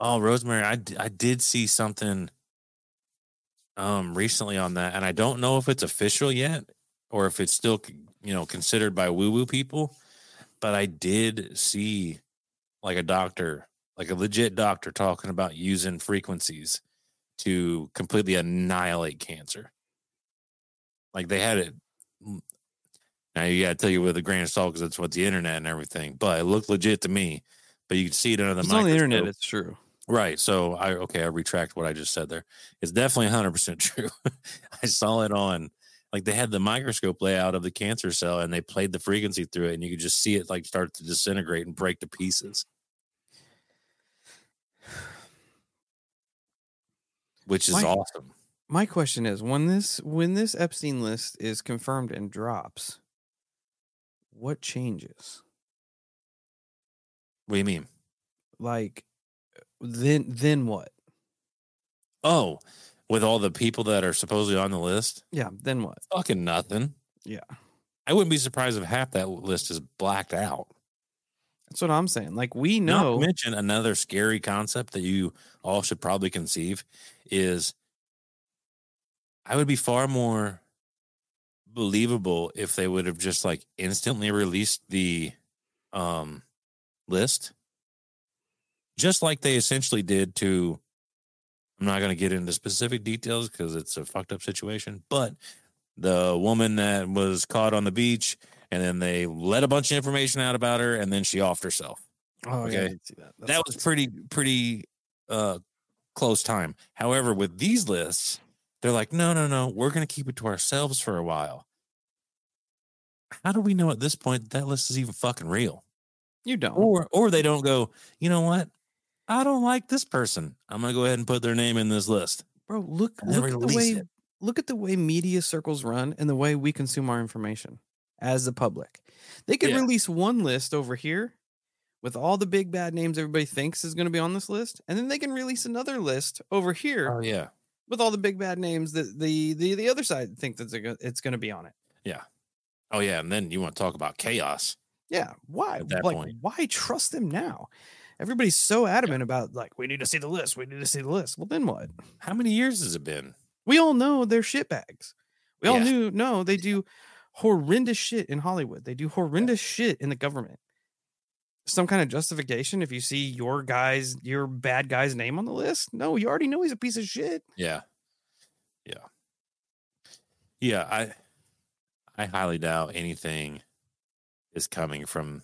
Oh, Rosemary, I, d- I did see something um recently on that, and I don't know if it's official yet or if it's still you know considered by woo woo people, but I did see like a doctor, like a legit doctor, talking about using frequencies to completely annihilate cancer. Like they had it. Mm, now you got to tell you with a grain of salt because that's what the internet and everything, but it looked legit to me. But you could see it under the It's on the internet. It's true. Right. So I okay, I retract what I just said there. It's definitely 100% true. I saw it on like they had the microscope layout of the cancer cell and they played the frequency through it and you could just see it like start to disintegrate and break to pieces. Which is My- awesome. My question is when this when this Epstein list is confirmed and drops, what changes? What do you mean? Like uh, then then what? Oh, with all the people that are supposedly on the list, Yeah, then what? fucking nothing. Yeah. I wouldn't be surprised if half that list is blacked out. That's what I'm saying. Like we know to mention another scary concept that you all should probably conceive is I would be far more believable if they would have just like instantly released the um list just like they essentially did to I'm not going to get into specific details because it's a fucked up situation, but the woman that was caught on the beach and then they let a bunch of information out about her and then she offed herself Oh, yeah, okay. see that. that was pretty pretty uh close time however with these lists they're like no no no we're going to keep it to ourselves for a while how do we know at this point that list is even fucking real you don't. or or they don't go you know what i don't like this person i'm going to go ahead and put their name in this list Bro, look look at the way it. look at the way media circles run and the way we consume our information as the public. They could Yeah. release one list over here with all the big bad names everybody thinks is going to be on this list, and then they can release another list over here oh yeah with all the big bad names that the the, the other side think that it's going to be on it. Yeah. Oh yeah and then you want to talk about chaos Yeah, why? At that like, point. why trust them now? Everybody's so adamant about like we need to see the list. We need to see the list. Well, then what? how many years has it been We all know they're shitbags. We all knew no, they do horrendous shit in Hollywood. They do horrendous shit in the government. Some kind of justification if you see your guy's your bad guy's name on the list? No, you already know he's a piece of shit. Yeah. Yeah. Yeah, I I highly doubt anything is coming from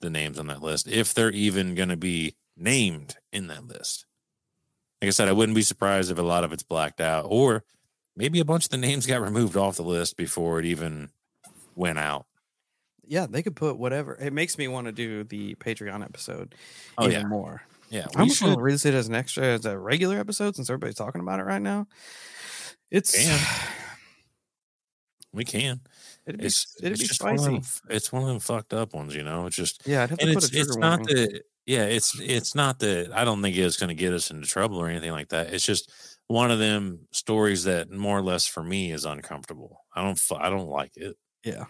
the names on that list if they're even going to be named in that list. Like I said, I wouldn't be surprised if a lot of it's blacked out or maybe a bunch of the names got removed off the list before it even went out. Yeah, they could put whatever. It makes me want to do the Patreon episode Oh even yeah. more. Yeah, I'm just to release it as an extra, as a regular episode since everybody's talking about it right now. It's Can. we can. it'd be, It's it'd it's be just one of spicy. them, it's one of them fucked up ones, you know. It's just Yeah, I'd have to put it's a it's not warning. that yeah it's it's not that i don't think it's going to get us into trouble or anything like that it's just one of them stories that more or less for me is uncomfortable i don't i don't like it Yeah.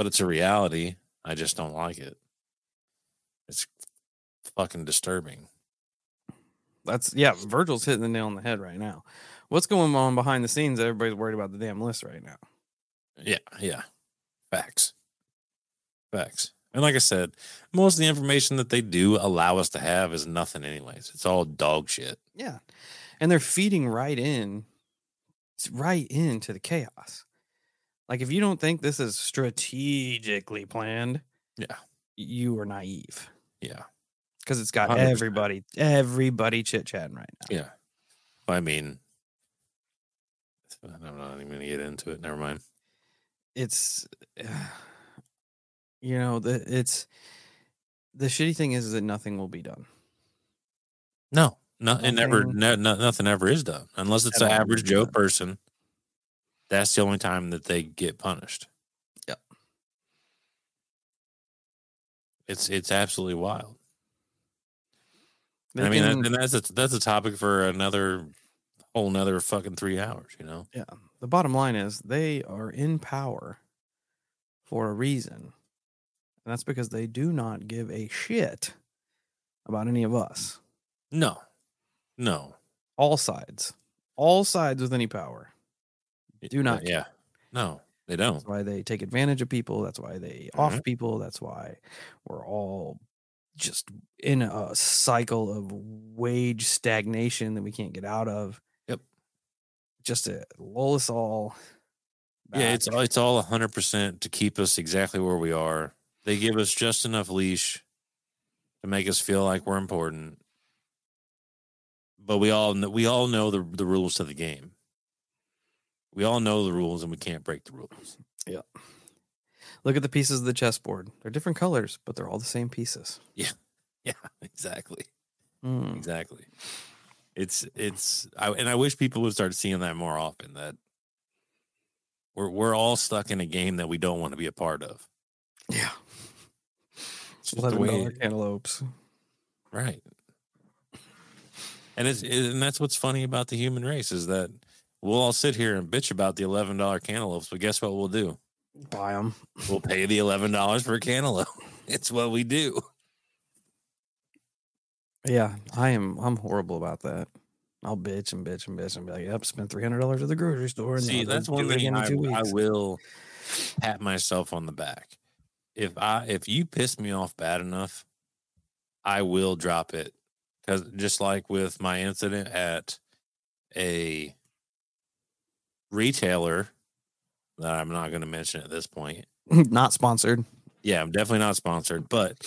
But it's a reality i just don't like it it's fucking disturbing That's yeah. Virgil's hitting the nail on the head right now. What's going on behind the scenes everybody's worried about the damn list right now? yeah yeah facts facts and like i said most of the information that they do allow us to have is nothing anyways it's all dog shit Yeah, and they're feeding right in, right into the chaos. Like if you don't think this is strategically planned, Yeah. you are naive yeah because it's got 100%. everybody, everybody chit chatting right now. Yeah. I mean, I'm not even going to get into it. Never mind. It's, you know, the it's the shitty thing is that nothing will be done. No, no, it never, Nothing- no, no, nothing ever is done unless it's an average Joe person. That's the only time that they get punished. Yep. It's it's absolutely wild. They I mean, can- and that's a, that's a topic for another whole another fucking three hours. You know. Yeah. The bottom line is they are in power for a reason. And that's because they do not give a shit about any of us. No, no. All sides. All sides with any power. Do not Yeah. No, they don't. That's why they take advantage of people. That's why they Mm-hmm. off people. That's why we're all just in a cycle of wage stagnation that we can't get out of. Yep. Just to lull us all. Yeah, it's all it's all hundred percent to keep us exactly where we are. They give us just enough leash to make us feel like we're important, but we all we all know the the rules to the game. We all know the rules, and we can't break the rules. Yeah. Look at the pieces of the chessboard. They're different colors, but they're all the same pieces. Yeah, Yeah, exactly, Mm. exactly. it's it's I, and I wish people would start seeing that more often. That we're we're all stuck in a game that we don't want to be a part of. Yeah. It's just Eleven way- dollar cantaloupes. right? And it's it- and that's what's funny about the human race is that we'll all sit here and bitch about the eleven dollar cantaloupes, but guess what we'll do? Buy them. We'll pay the eleven dollars for a cantaloupe. It's what we do. Yeah, I am. I'm horrible about that. I'll bitch and bitch and bitch and be like, "Yep, spent three hundred dollars at the grocery store." And See, that's one thing I, I will pat myself on the back. If I if you piss me off bad enough, I will drop it. Because just like with my incident at a retailer that I'm not going to mention at this point. Not sponsored. Yeah, I'm definitely not sponsored, but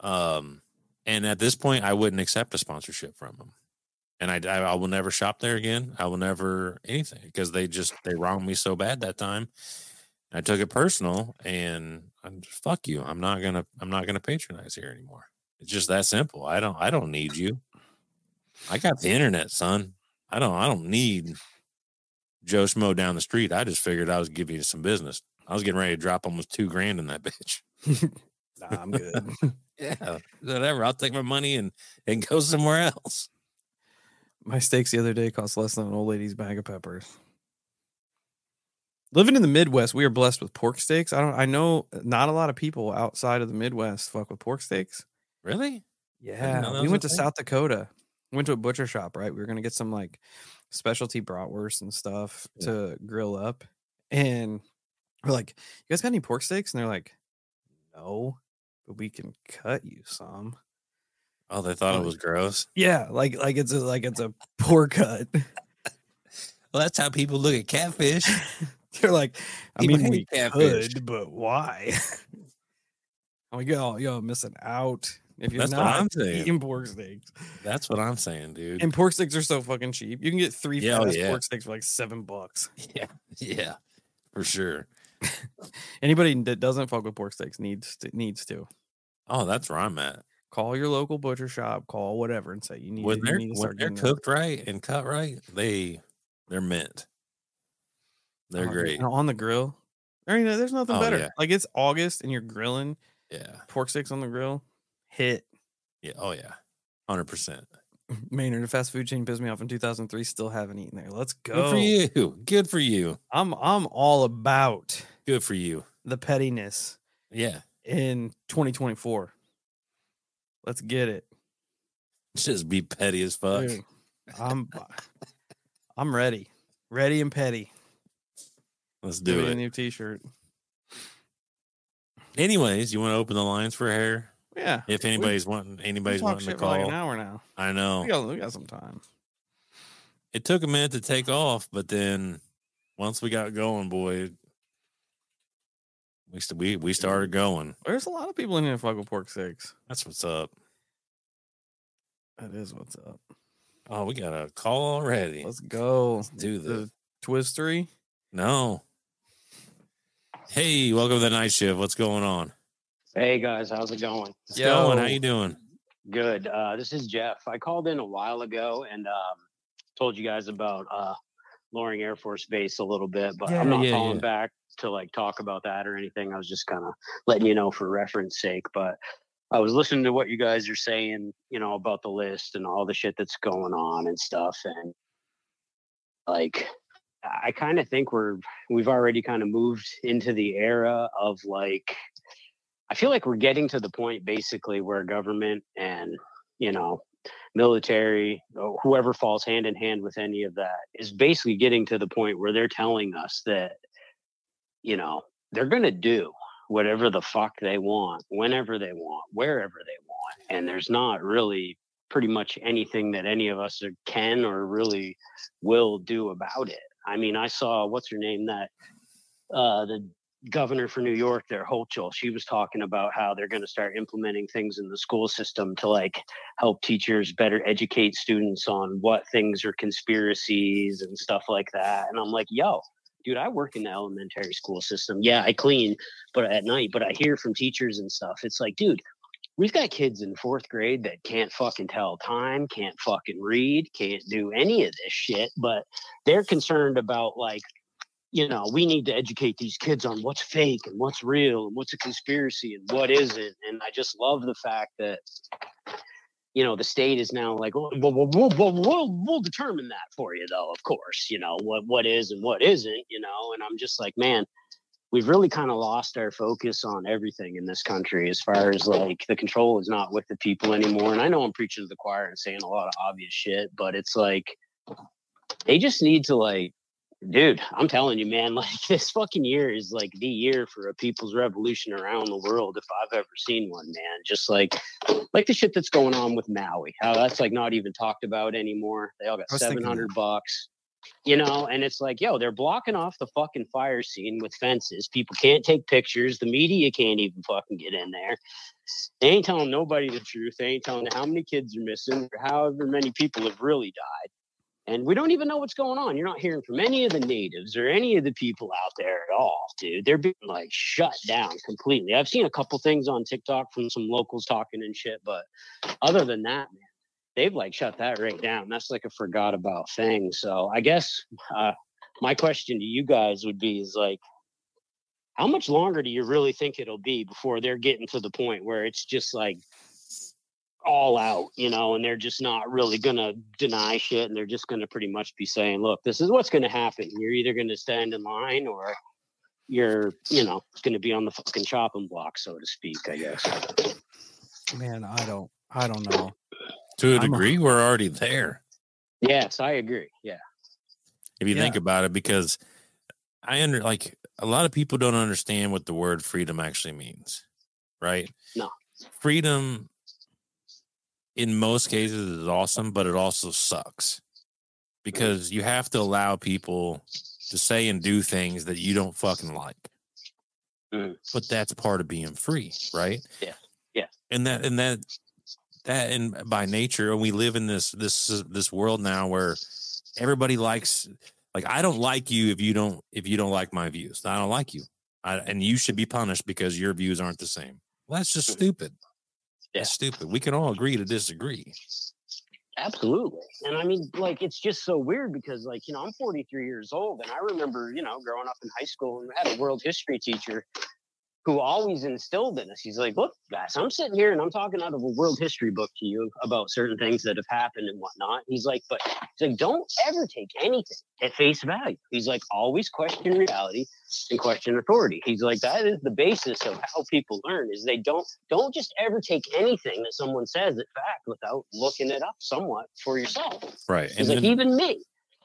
um, and at this point, I wouldn't accept a sponsorship from them, and I I, I will never shop there again. I will never anything because they just they wronged me so bad that time. I took it personal, and I'm just, fuck you. I'm not gonna I'm not gonna patronize here anymore. It's just that simple. I don't I don't need you. I got the internet, son. I don't I don't need Joe Schmo down the street. I just figured I was giving you some business. I was getting ready to drop almost two grand in that bitch. Nah, I'm good. Yeah, whatever. I'll take my money and and go somewhere else. My steaks the other day cost less than an old lady's bag of peppers. Living in the Midwest, we are blessed with pork steaks. I don't. I know not a lot of people outside of the Midwest fuck with pork steaks. Really? Yeah, we went to thing. South Dakota. Went to a butcher shop, right? We were gonna get some like specialty bratwurst and stuff Yeah. to grill up, and we're like, "You guys got any pork steaks?" And they're like, "No, but we can cut you some." Oh, they thought it was gross. Yeah, like like it's a like it's a pork cut. Well, that's how people look at catfish. They're like, I People mean, we catfish. could, but why? oh, y'all, y'all missing out if you're That's what not I'm saying. eating pork steaks. That's what I'm saying, dude. And pork steaks are so fucking cheap. You can get three Yeah, oh, fast yeah. pork steaks for like seven bucks. yeah, yeah, for sure. Anybody that doesn't fuck with pork steaks needs to, needs to Oh, that's where I'm at. call your local butcher shop, call whatever, and say you need, When to, you they're need to when start they're getting cooked right and cut right, they they're mint. They're Oh, dude, great. and on the grill. There ain't- there's nothing Oh, better. yeah. Like it's August and you're grilling Yeah, pork steaks on the grill. Hit. yeah. Oh yeah, hundred percent. Maynard, a fast food chain pissed me off in 2003. Still haven't eaten there. Let's go. Good for you. Good for you. I'm I'm all about Good for you. the pettiness Yeah, in 2024. Let's get it. just be petty as fuck. Dude, I'm I'm ready. Ready and petty. Let's Give do a it. new t-shirt. Anyways, you want to open the lines for hair? Yeah. If we- anybody's wanting, we anybody's talk wanting to for like an call, hour now. I know We got, we got some time. it took a minute to take off, but then once we got going, boy, we st- we we started going. There's a lot of people in here fuck with pork steaks. That's what's up. That is what's up. Oh, we got a call already. Let's go. do The this. twistery. No. Hey, welcome to the night shift. What's going on? Hey guys, how's it going? What's going? How Yo. you doing? Good. Uh, this is Jeff. I called in a while ago and um, told you guys about uh, Loring Air Force Base a little bit, but Yeah, I'm not yeah, calling yeah. back to like talk about that or anything. I was just kind of letting you know for reference sake. But I was listening to what you guys are saying, you know, about the list and all the shit that's going on and stuff, and like. I kind of think we're we've already kind of moved into the era of like I feel like we're getting to the point basically where government and you know military or whoever falls hand in hand with any of that is basically getting to the point where they're telling us that you know they're going to do whatever the fuck they want whenever they want wherever they want and there's not really pretty much anything that any of us can or really will do about it. I mean i saw what's her name that uh the governor for New York there, Hochul, she was talking about how they're going to start implementing things in the school system to like help teachers better educate students on what things are conspiracies and stuff like that. And I'm like, yo, dude, I work in the elementary school system. Yeah, I clean, but at night, but I hear from teachers and stuff. It's like, dude, we've got kids in fourth grade that can't fucking tell time, can't fucking read, can't do any of this shit, but they're concerned about like, you know, we need to educate these kids on what's fake and what's real and what's a conspiracy and what isn't. And I just love the fact that, you know, the state is now like, well, we'll, we'll, we'll, we'll, determine that for you, though, of course, you know, what, what is and what isn't, you know, and I'm just like, man, we've really kind of lost our focus on everything in this country as far as like the control is not with the people anymore. And I know I'm preaching to the choir and saying a lot of obvious shit, but it's like they just need to like dude, I'm telling you, man, like this fucking year is like the year for a people's revolution around the world if I've ever seen one, man. Just like like the shit that's going on with Maui. How that's like not even talked about anymore. They all got seven hundred bucks you know and it's like yo they're blocking off the fucking fire scene with fences people can't take pictures the media can't even fucking get in there they ain't telling nobody the truth they ain't telling how many kids are missing or however many people have really died and we don't even know what's going on you're not hearing from any of the natives or any of the people out there at all dude they're being like shut down completely i've seen a couple things on tiktok from some locals talking and shit but other than that man they've like shut that right down. That's like a forgot about thing. So I guess uh, my question to you guys would be is like, how much longer do you really think it'll be before they're getting to the point where it's just like all out, you know, and they're just not really gonna deny shit and they're just gonna pretty much be saying, look, this is what's gonna happen. You're either gonna stand in line or you're, you know, gonna be on the fucking chopping block, so to speak, I guess. Man, I don't I don't know. To a degree, a, we're already there. Yes, I agree. Yeah. If you yeah. think about it, because I under like a lot of people don't understand what the word freedom actually means, right? No. Freedom in most cases is awesome, but it also sucks because you have to allow people to say and do things that you don't fucking like. Mm. But that's part of being free, right? Yeah. Yeah. And that and that that and by nature and we live in this this this world now where everybody likes like i don't like you if you don't if you don't like my views i don't like you I, and you should be punished because your views aren't the same well that's just stupid yeah. that's stupid. We can all agree to disagree. Absolutely. And i mean like it's just so weird because like you know i'm 43 years old and i remember you know growing up in high school and we had a world history teacher who always instilled in us. He's like, look, guys, I'm sitting here and I'm talking out of a world history book to you about certain things that have happened and whatnot. He's like, but he's like, don't ever take anything at face value. He's like, always question reality and question authority. He's like, that is the basis of how people learn is they don't don't just ever take anything that someone says at fact without looking it up somewhat for yourself. Right. He's and like, then, even me,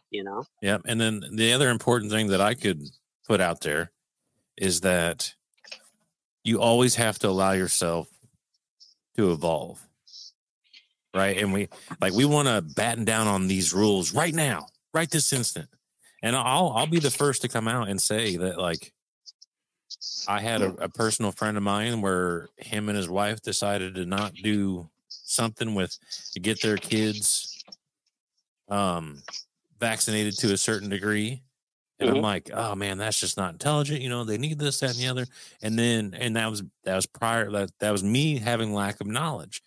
you know? Yeah. And then the other important thing that I could put out there is that you always have to allow yourself to evolve right? And we like we want to batten down on these rules right now right this instant. And i'll i'll be the first to come out and say that like i had a, a personal friend of mine where him and his wife decided to not do something with to get their kids um vaccinated to a certain degree and mm-hmm. I'm like, oh man, that's just not intelligent. You know, they need this, that, and the other. And then, and that was that was prior that that was me having lack of knowledge.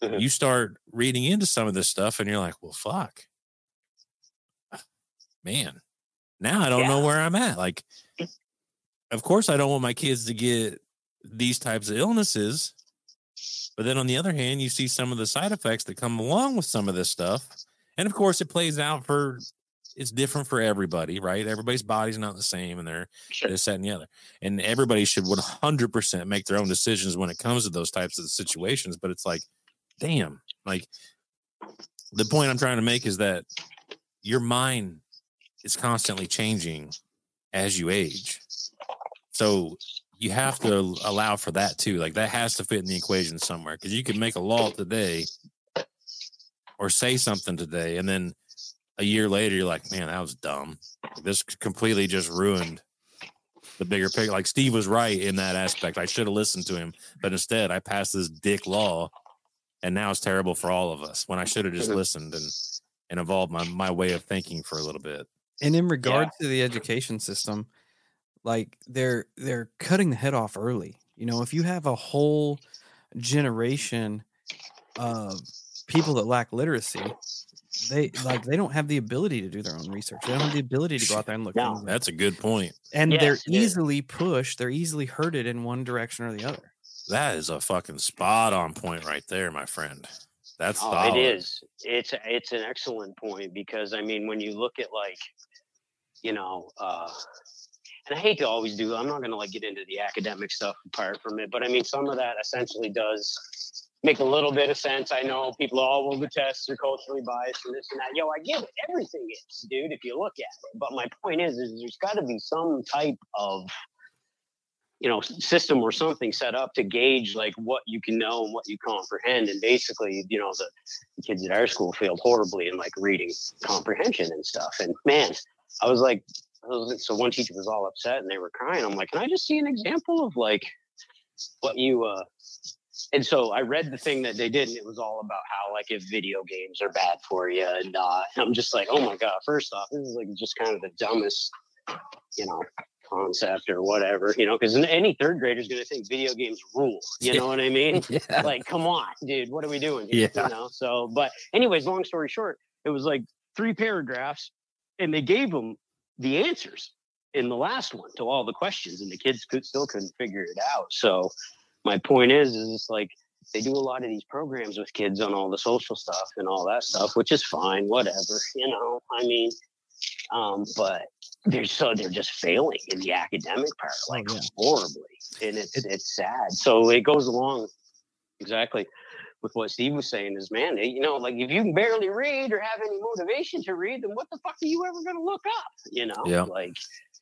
Mm-hmm. You start reading into some of this stuff, and you're like, well, fuck, man. Now I don't yeah. know where I'm at. Like, of course, I don't want my kids to get these types of illnesses. But then on the other hand, you see some of the side effects that come along with some of this stuff. And of course, it plays out for it's different for everybody, right? Everybody's body's not the same, and they're sure. this, that, and the other. And everybody should 100% make their own decisions when it comes to those types of situations. But it's like, damn, like the point I'm trying to make is that your mind is constantly changing as you age. So you have to allow for that too. Like that has to fit in the equation somewhere because you can make a law today or say something today and then a year later, you're like, man, that was dumb. This completely just ruined the bigger picture. Like Steve was right in that aspect. I should have listened to him, but instead I passed this dick law, and now it's terrible for all of us. When I should have just listened and and evolved my my way of thinking for a little bit. And in regard yeah. to the education system, like they're they're cutting the head off early. You know, if you have a whole generation of people that lack literacy. They like they don't have the ability to do their own research. They don't have the ability to go out there and look. No. things up. That's a good point. and Yes, they're it is. easily pushed. They're easily herded in one direction or the other. That is a fucking spot on point right there, my friend. That's Oh, solid. it is. It's it's an excellent point because I mean, when you look at like, you know, uh, and I hate to always do. I'm not going to like get into the academic stuff apart from it, but I mean, some of that essentially does make a little bit of sense. I know people all will the tests are culturally biased and this and that. Yo, I get it. Everything is, dude. If you look at it, but my point is, is there's got to be some type of you know system or something set up to gauge like what you can know and what you comprehend and basically you know the, the kids at our school failed horribly in like reading comprehension and stuff and man i was like I was, so one teacher was all upset and they were crying i'm like can i just see an example of like what you uh and so I read the thing that they did, and it was all about how like if video games are bad for you, and, uh, and I'm just like, oh my god! First off, this is like just kind of the dumbest, you know, concept or whatever, you know, because any third grader is going to think video games rule. You know what I mean? Yeah. like, come on, dude, what are we doing? Here? Yeah. You know. So, but anyways, long story short, it was like three paragraphs, and they gave them the answers in the last one to all the questions, and the kids could still couldn't figure it out. So, my point is, is it's like they do a lot of these programs with kids on all the social stuff and all that stuff, which is fine, whatever, you know. I mean, um, but they're so they're just failing in the academic part, like yeah. horribly, and it's It- it's sad. So it goes along exactly with what Steve was saying. Is man, you know, like if you can barely read or have any motivation to read, then what the fuck are you ever going to look up? You know, Yeah. like,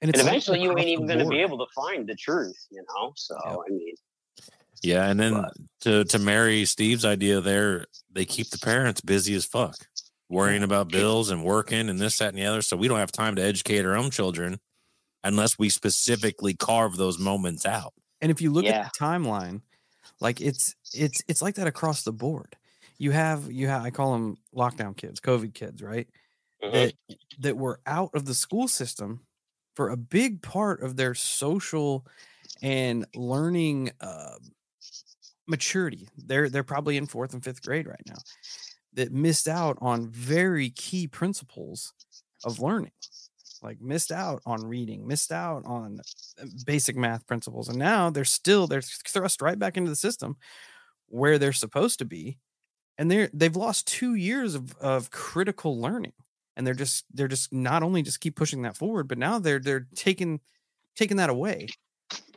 And, and eventually you ain't even going to be able to find the truth. You know, so Yeah. I mean, Yeah, and then But- to to marry Steve's idea there, they keep the parents busy as fuck, worrying about bills and working and this, that, and the other. So we don't have time to educate our own children unless we specifically carve those moments out. And if you look Yeah. at the timeline, like it's it's it's like that across the board. You have you have I call them lockdown kids, COVID kids, right? mhm. That that were out of the school system for a big part of their social and learning uh, maturity. They're they're probably in fourth and fifth grade right now. That missed out on very key principles of learning like missed out on reading missed out on uh, basic math principles and now they're still they're thrust right back into the system where they're supposed to be and they're they've lost two years of, of critical learning and they're just they're just not only just keep pushing that forward but now they're they're taking taking that away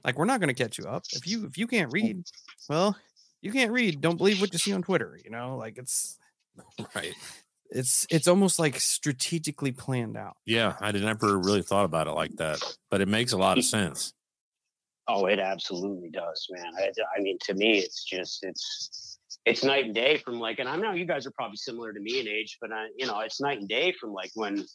like we're not going to catch you up if you if you can't oh. read well you can't read don't believe what you see on twitter you know like it's Right. it's it's almost like strategically planned out Yeah, I never really thought about it like that, but it makes a lot of sense. Oh, it absolutely does, man. I, I mean, to me, it's just it's it's night and day from like, and I know you guys are probably similar to me in age, but I, you know, it's night and day from like when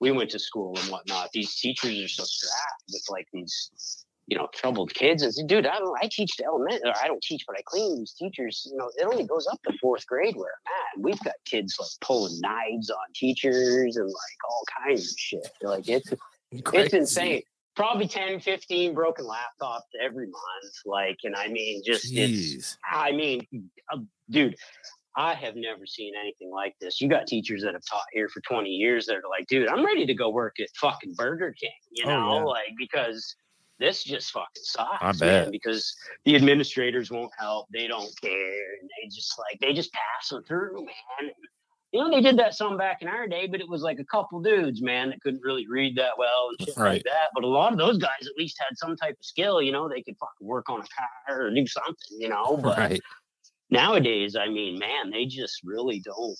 we went to school and whatnot. These teachers are so strapped with like these, you know, troubled kids. And dude, I don't, I teach the element, or I don't teach, but I clean these teachers. You know, it only goes up to fourth grade where I'm at. We've got kids like pulling knives on teachers and like all kinds of shit. Like it's it's insane. Probably 10, 15 broken laptops every month. Like, and I mean, just it's, I mean, uh, dude, I have never seen anything like this. You got teachers that have taught here for 20 years that are like, dude, I'm ready to go work at fucking Burger King, you Oh, know, yeah. like because this just fucking sucks. I man, because the administrators won't help. They don't care. And they just like, they just pass them through, man. You know, they did that some back in our day, but it was like a couple dudes, man, that couldn't really read that well and shit Right. like that. But a lot of those guys at least had some type of skill, you know, they could fucking work on a car or do something, you know. But Right. nowadays, I mean, man, they just really don't.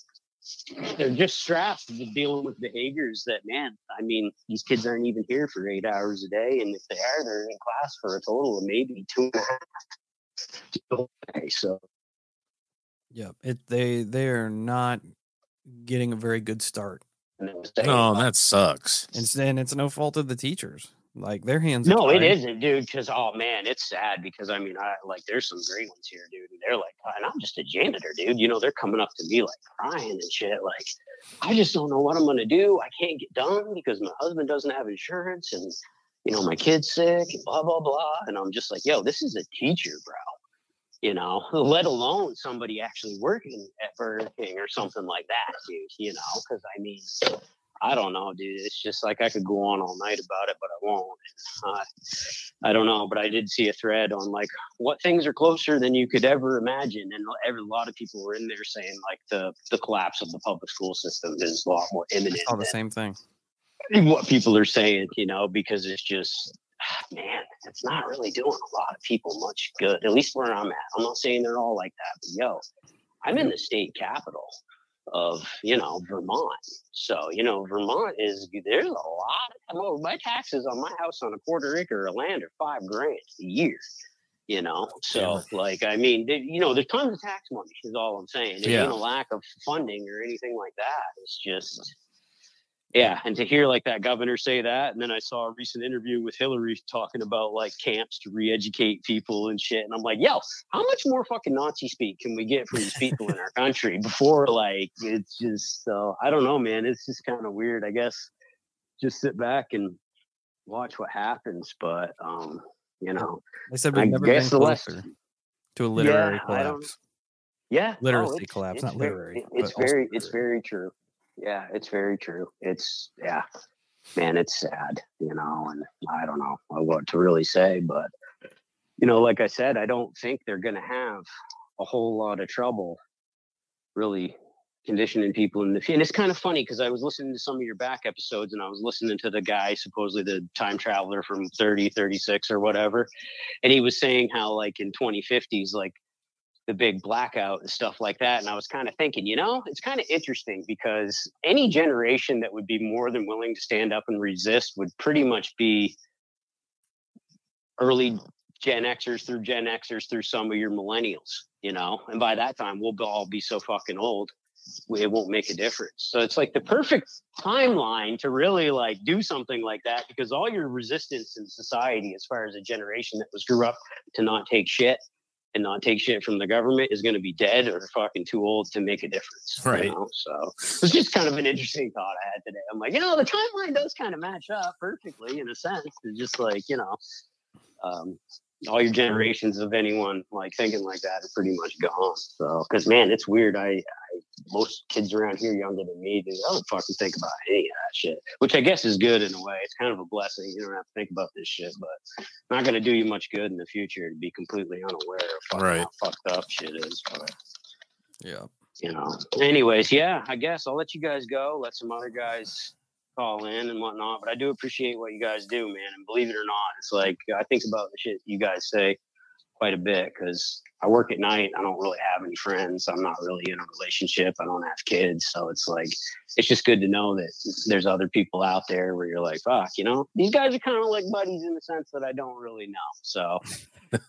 They're just strapped with dealing with behaviors that, man, I mean, these kids aren't even here for eight hours a day. And if they are, they're in class for a total of maybe two and a half. Okay, so, Yep. It they they are not getting a very good start. and it was oh, saying No, that sucks. And it's, and it's no fault of the teachers. Like their hands. No, it isn't, dude. Because oh man, it's sad. Because I mean, I like there's some great ones here, dude. And they're like, and I'm just a janitor, dude. You know, they're coming up to me like crying and shit. Like, I just don't know what I'm gonna do. I can't get done because my husband doesn't have insurance, and you know, my kid's sick, and blah blah blah. And I'm just like, yo, this is a teacher, bro. you know, let alone somebody actually working at Burger King or something like that, dude, you know, because I mean, I don't know, dude. It's just like I could go on all night about it, but I won't. Uh, I don't know, but I did see a thread on like what things are closer than you could ever imagine, and every, a lot of people were in there saying like the the collapse of the public school system is a lot more imminent. All the same thing. What people are saying, you know, because it's just man, it's not really doing a lot of people much good. At least where I'm at. I'm not saying they're all like that, but yo, I'm in the state capital of you know Vermont. So you know Vermont is there's a lot. Of, well, my taxes on my house on a quarter acre of land are five grand a year. You know, so yeah. like I mean, they, you know, there's tons of tax money. Is all I'm saying. There's yeah. a lack of funding or anything like that. It's just yeah and to hear like that governor say that and then i saw a recent interview with hillary talking about like camps to re-educate people and shit and i'm like yo how much more fucking nazi speak can we get from these people in our country before like it's just so i don't know man it's just kind of weird i guess just sit back and watch what happens but um you know they said we've I never been closer to a literary yeah, collapse. Yeah oh, literacy oh, collapse not literary it's very it's very true yeah, it's very true. It's yeah, man, it's sad, you know, and I don't know what to really say, but you know, like I said, I don't think they're going to have a whole lot of trouble really conditioning people in the field. and it's kind of funny because I was listening to some of your back episodes and I was listening to the guy supposedly the time traveler from 30 36 or whatever and he was saying how like in 2050s like the big blackout and stuff like that. And I was kind of thinking, you know, it's kind of interesting because any generation that would be more than willing to stand up and resist would pretty much be early Gen Xers through Gen Xers through some of your millennials, you know, and by that time we'll all be so fucking old it won't make a difference. So it's like the perfect timeline to really like do something like that because all your resistance in society, as far as a generation that was grew up to not take shit and not take shit from the government is going to be dead or fucking too old to make a difference. Right. You know? So it was just kind of an interesting thought I had today. I'm like, you know, the timeline does kind of match up perfectly in a sense. It's just like, you know, um, all your generations of anyone like thinking like that are pretty much gone. So, because man, it's weird. I, I, most kids around here younger than me, they don't fucking think about any of that shit, which I guess is good in a way. It's kind of a blessing. You don't have to think about this shit, but not going to do you much good in the future to be completely unaware of right. how fucked up shit is. But yeah, you know. Anyways, yeah, I guess I'll let you guys go. Let some other guys call in and whatnot. But I do appreciate what you guys do, man. And believe it or not, it's like I think about the shit you guys say quite a bit because I work at night. I don't really have any friends. I'm not really in a relationship. I don't have kids. So it's like, it's just good to know that there's other people out there where you're like, fuck, you know, these guys are kind of like buddies in the sense that I don't really know. So,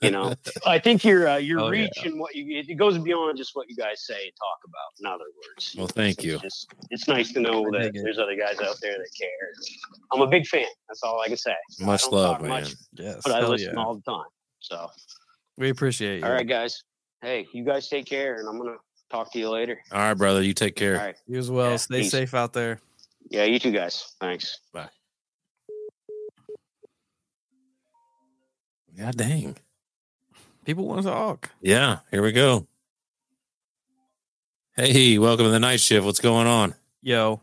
you know, I think your, uh, your oh, reach yeah. and what you, it goes beyond just what you guys say and talk about, in other words. Well, thank you. It's, just, it's nice to know that there's other guys out there that care. I'm a big fan. That's all I can say. Much love, man. Much, yes. But I listen yeah. all the time. So, we appreciate you. All right, guys. Hey, you guys take care, and I'm gonna talk to you later. All right, brother. You take care. All right. You as well. Yeah, Stay peace. safe out there. Yeah, you too, guys. Thanks. Bye. God dang. People want to talk. Yeah, here we go. Hey, welcome to the night shift. What's going on? Yo.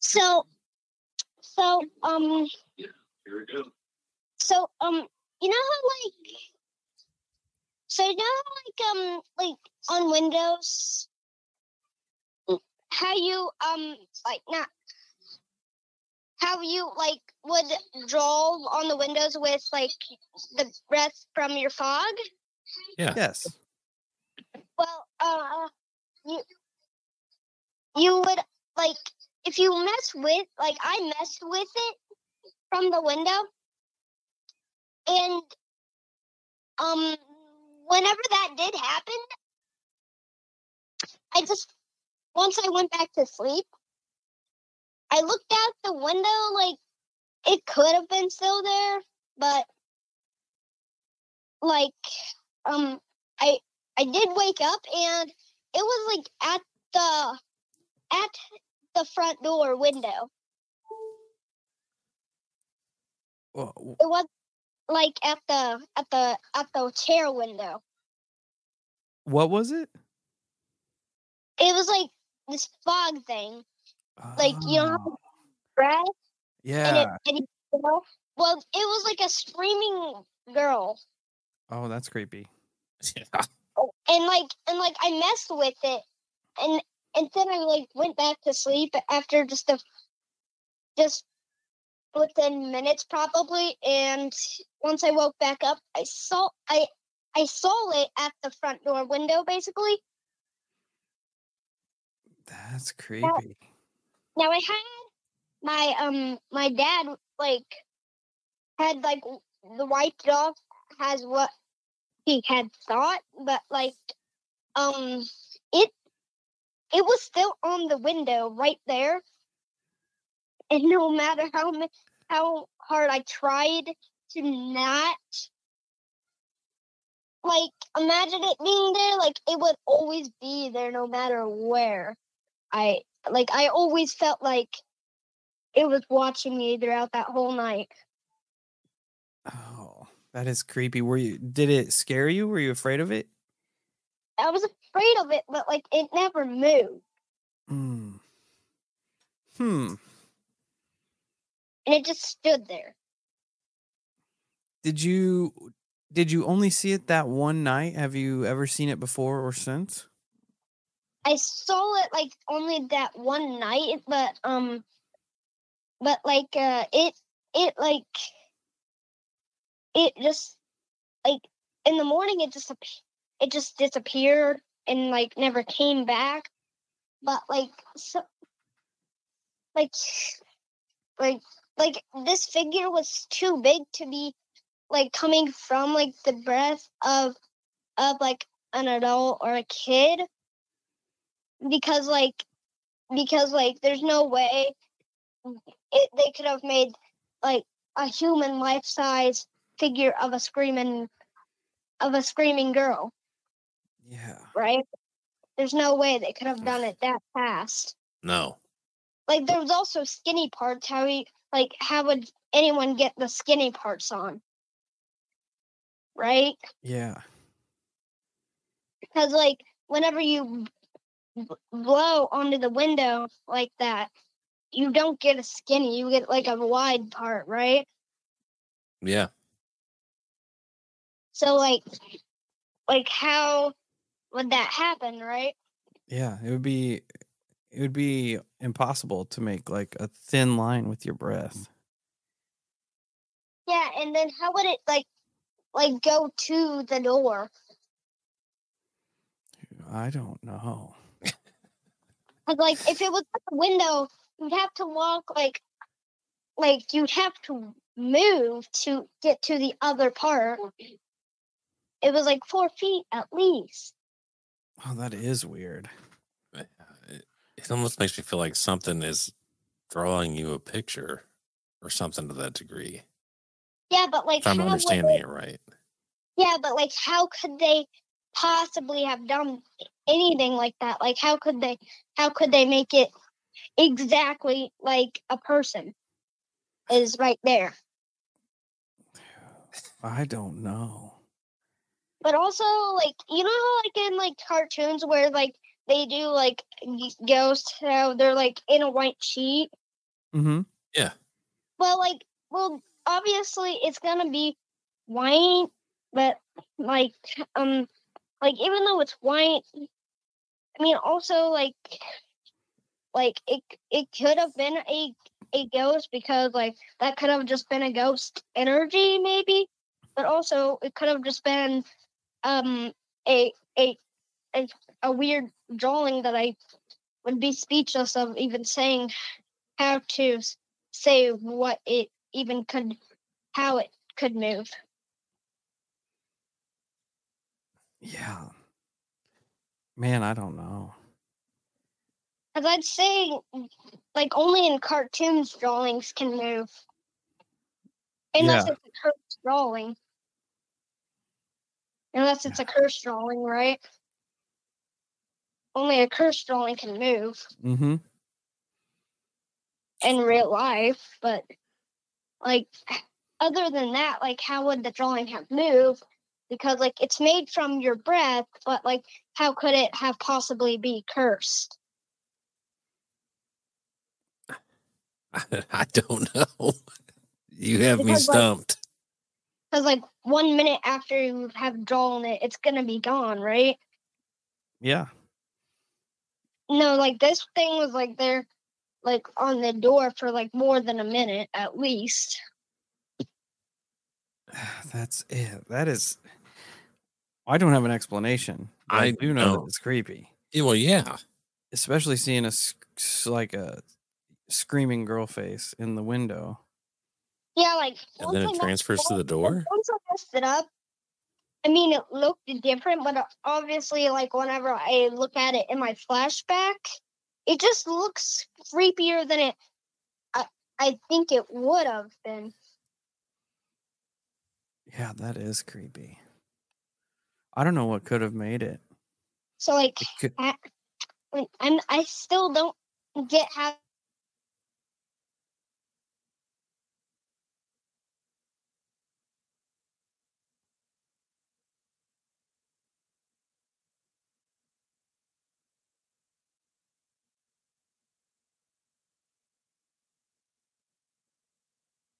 So, so, um, yeah, here we go. So, um, you know how like so you know like um like on Windows how you um like not how you like would draw on the windows with like the breath from your fog? Yeah. Yes. Well, uh you you would like if you mess with like I messed with it from the window and um, whenever that did happen, I just once I went back to sleep, I looked out the window like it could have been still there, but like um I I did wake up and it was like at the at the front door window. Well, it was like at the at the at the chair window. What was it? It was like this fog thing. Like, you know how ah. Oh, Right? And yeah. it, and it, you know, well, it was like a screaming girl. Oh, that's creepy. Yeah. Oh, and like and like I messed with it, and and then I like went back to sleep after just a just within minutes probably, and once I woke back up, I saw I I saw it at the front door window basically. That's creepy. Now I had my um my dad like had like the wiped off has what he had thought, but like um it it was still on the window right there. And no matter how how hard I tried to not like imagine it being there, like it would always be there no matter where. I like I always felt like it was watching me throughout that whole night. Oh, that is creepy. Were you? Did it scare you? Were you afraid of it? I was afraid of it, but like it never moved. Hmm. Hmm. And it just stood there. Did you? Did you only see it that one night? Have you ever seen it before or since? I saw it like only that one night, but um but like uh it it like it just like in the morning it just it just disappeared and like never came back. But like so like like like this figure was too big to be like coming from like the breath of of like an adult or a kid. Because like because like there's no way it, they could have made like a human life size figure of a screaming of a screaming girl. Yeah. right? There's no way they could have done it that fast. No. like there was also skinny parts how we like how would anyone get the skinny parts on right Yeah. because like whenever you b- blow onto the window like that you don't get a skinny you get like a wide part right Yeah. so like like how would that happen right Yeah. It would be. It would be impossible to make like a thin line with your breath. yeah and then how would it like like go to the door I don't know. like if it was at the window you'd have to walk like like you'd have to move to get to the other part it was like four feet at least Oh, that is weird. It, it almost makes me feel like something is drawing you a picture or something to that degree. yeah but like If I'm how understanding they- it right. Yeah, but like, how could they possibly have done anything like that? Like, how could they? How could they make it exactly like a person is right there? I don't know. But also, like, you know how like in like cartoons where like they do like ghosts, how they're like in a white sheet. Mm-hmm. Yeah. Well, like, well, obviously it's gonna be white, but like, um, like even though it's white, I mean, also like, like it it could have been a a ghost because like that could have just been a ghost energy maybe, but also it could have just been um a a a, a weird drawing that I would be speechless of even saying how to say what it even could how it could move. Yeah. Man, I don't know. Because I'd say, like, only in cartoons drawings can move. Unless Yeah. it's a cursed drawing. Unless it's a cursed drawing, right? Only a cursed drawing can move Mm-hmm. in real life, but, like, other than that, like, how would the drawing have moved because like it's made from your breath, but like how could it have possibly be cursed? I don't know. You have me Because, like- stumped. Because like one minute after you have drawn it, it's gonna be gone, right? Yeah. No, like this thing was like there, like on the door for like more than a minute at least. That's it. That is. I don't have an explanation. I, I do know that it's creepy, Yeah, well, yeah. especially seeing a like a screaming girl face in the window. Yeah, like And then it transfers to the door. Once I messed it up, I mean, it looked different, but uh, obviously, like whenever I look at it in my flashback, it just looks creepier than it. I I think it would have been. Yeah, that is creepy. I don't know what could have made it. So like, It could, I, like, I'm I still don't get how.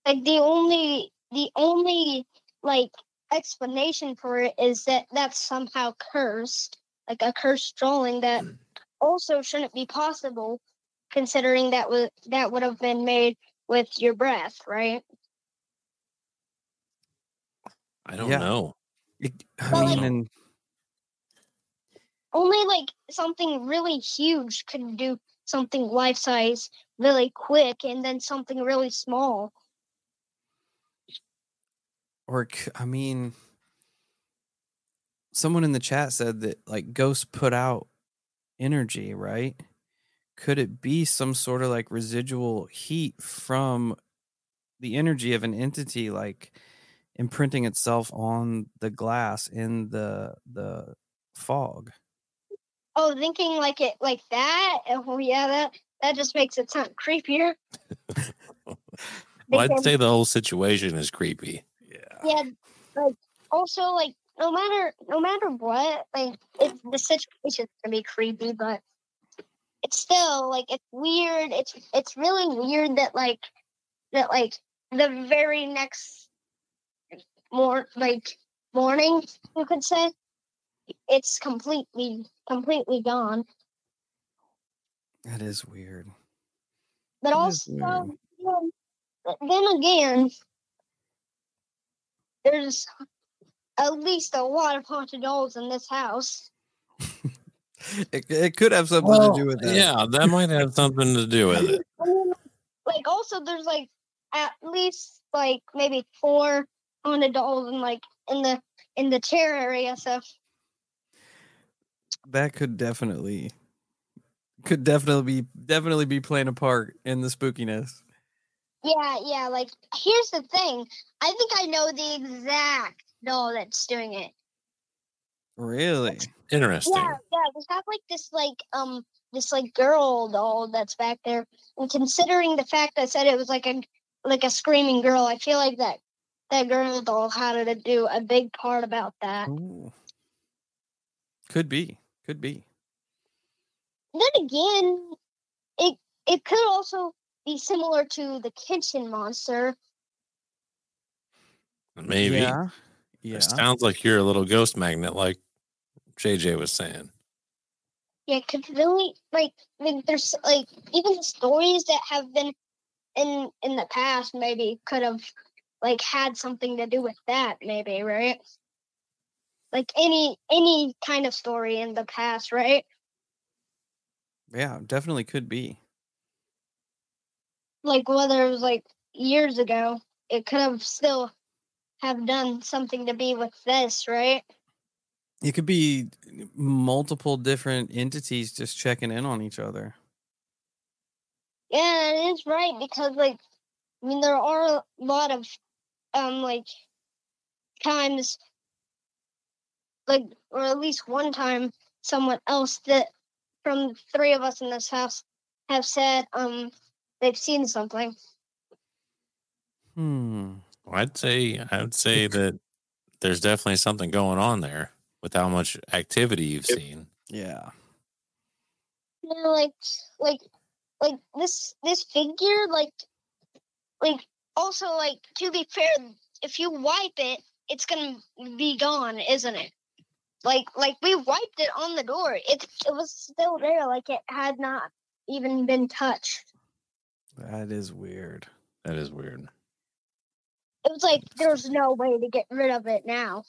Like the only the only like explanation for it is that that's somehow cursed, like a cursed drawing that hmm. also shouldn't be possible, considering that was that would have been made with your breath, right? I don't Yeah. know. it- I Well, mean, like- and Only like something really huge could do something life size really quick, and then something really small. Or I mean, someone in the chat said that like ghosts put out energy, right? Could it be some sort of like residual heat from the energy of an entity, like imprinting itself on the glass in the the fog? Oh, thinking like it like that. Oh yeah, that that just makes it sound creepier. Well, I'd say the whole situation is creepy. Yeah. like also like no matter no matter what like it's the situation's gonna be creepy but it's still like it's weird it's it's really weird that like that like the very next more like morning you could say it's completely completely gone That is weird. but That also then, then again there's at least a lot of haunted dolls in this house It, it could have something Well, to do with that. yeah, that might have something to do with it. Like also there's like at least like maybe four haunted dolls in like in the in the chair area so that could definitely could definitely be definitely be playing a part in the spookiness. Yeah yeah like here's the thing i think i know the exact doll that's doing it Really? Interesting. yeah yeah we have like this like um this like girl doll that's back there and considering the fact i said it was like a like a screaming girl i feel like that that girl doll had to do a big part about that Ooh. Could be. Could be. then again, it it could also be similar to the kitchen monster. Maybe. Yeah. Yeah. It sounds like you're a little ghost magnet, like JJ was saying. Yeah, could really like, like there's like even the stories that have been in in the past maybe could have like had something to do with that maybe right like any any kind of story in the past right Yeah, definitely could be. Like whether it was like years ago it could have still have done something to be with this right It could be multiple different entities just checking in on each other. Yeah, it is right because like I mean there are a lot of um like times like or at least one time someone else that from the three of us in this house have said um they've seen something. Hmm. I'd say I'd say that there's definitely something going on there with how much activity you've seen. Yeah. Yeah, like like like this this figure like like also like to be fair if you wipe it it's gonna be gone isn't it like like we wiped it on the door it it was still there like it had not even been touched That is weird. That is weird. it was like there's no way to get rid of it now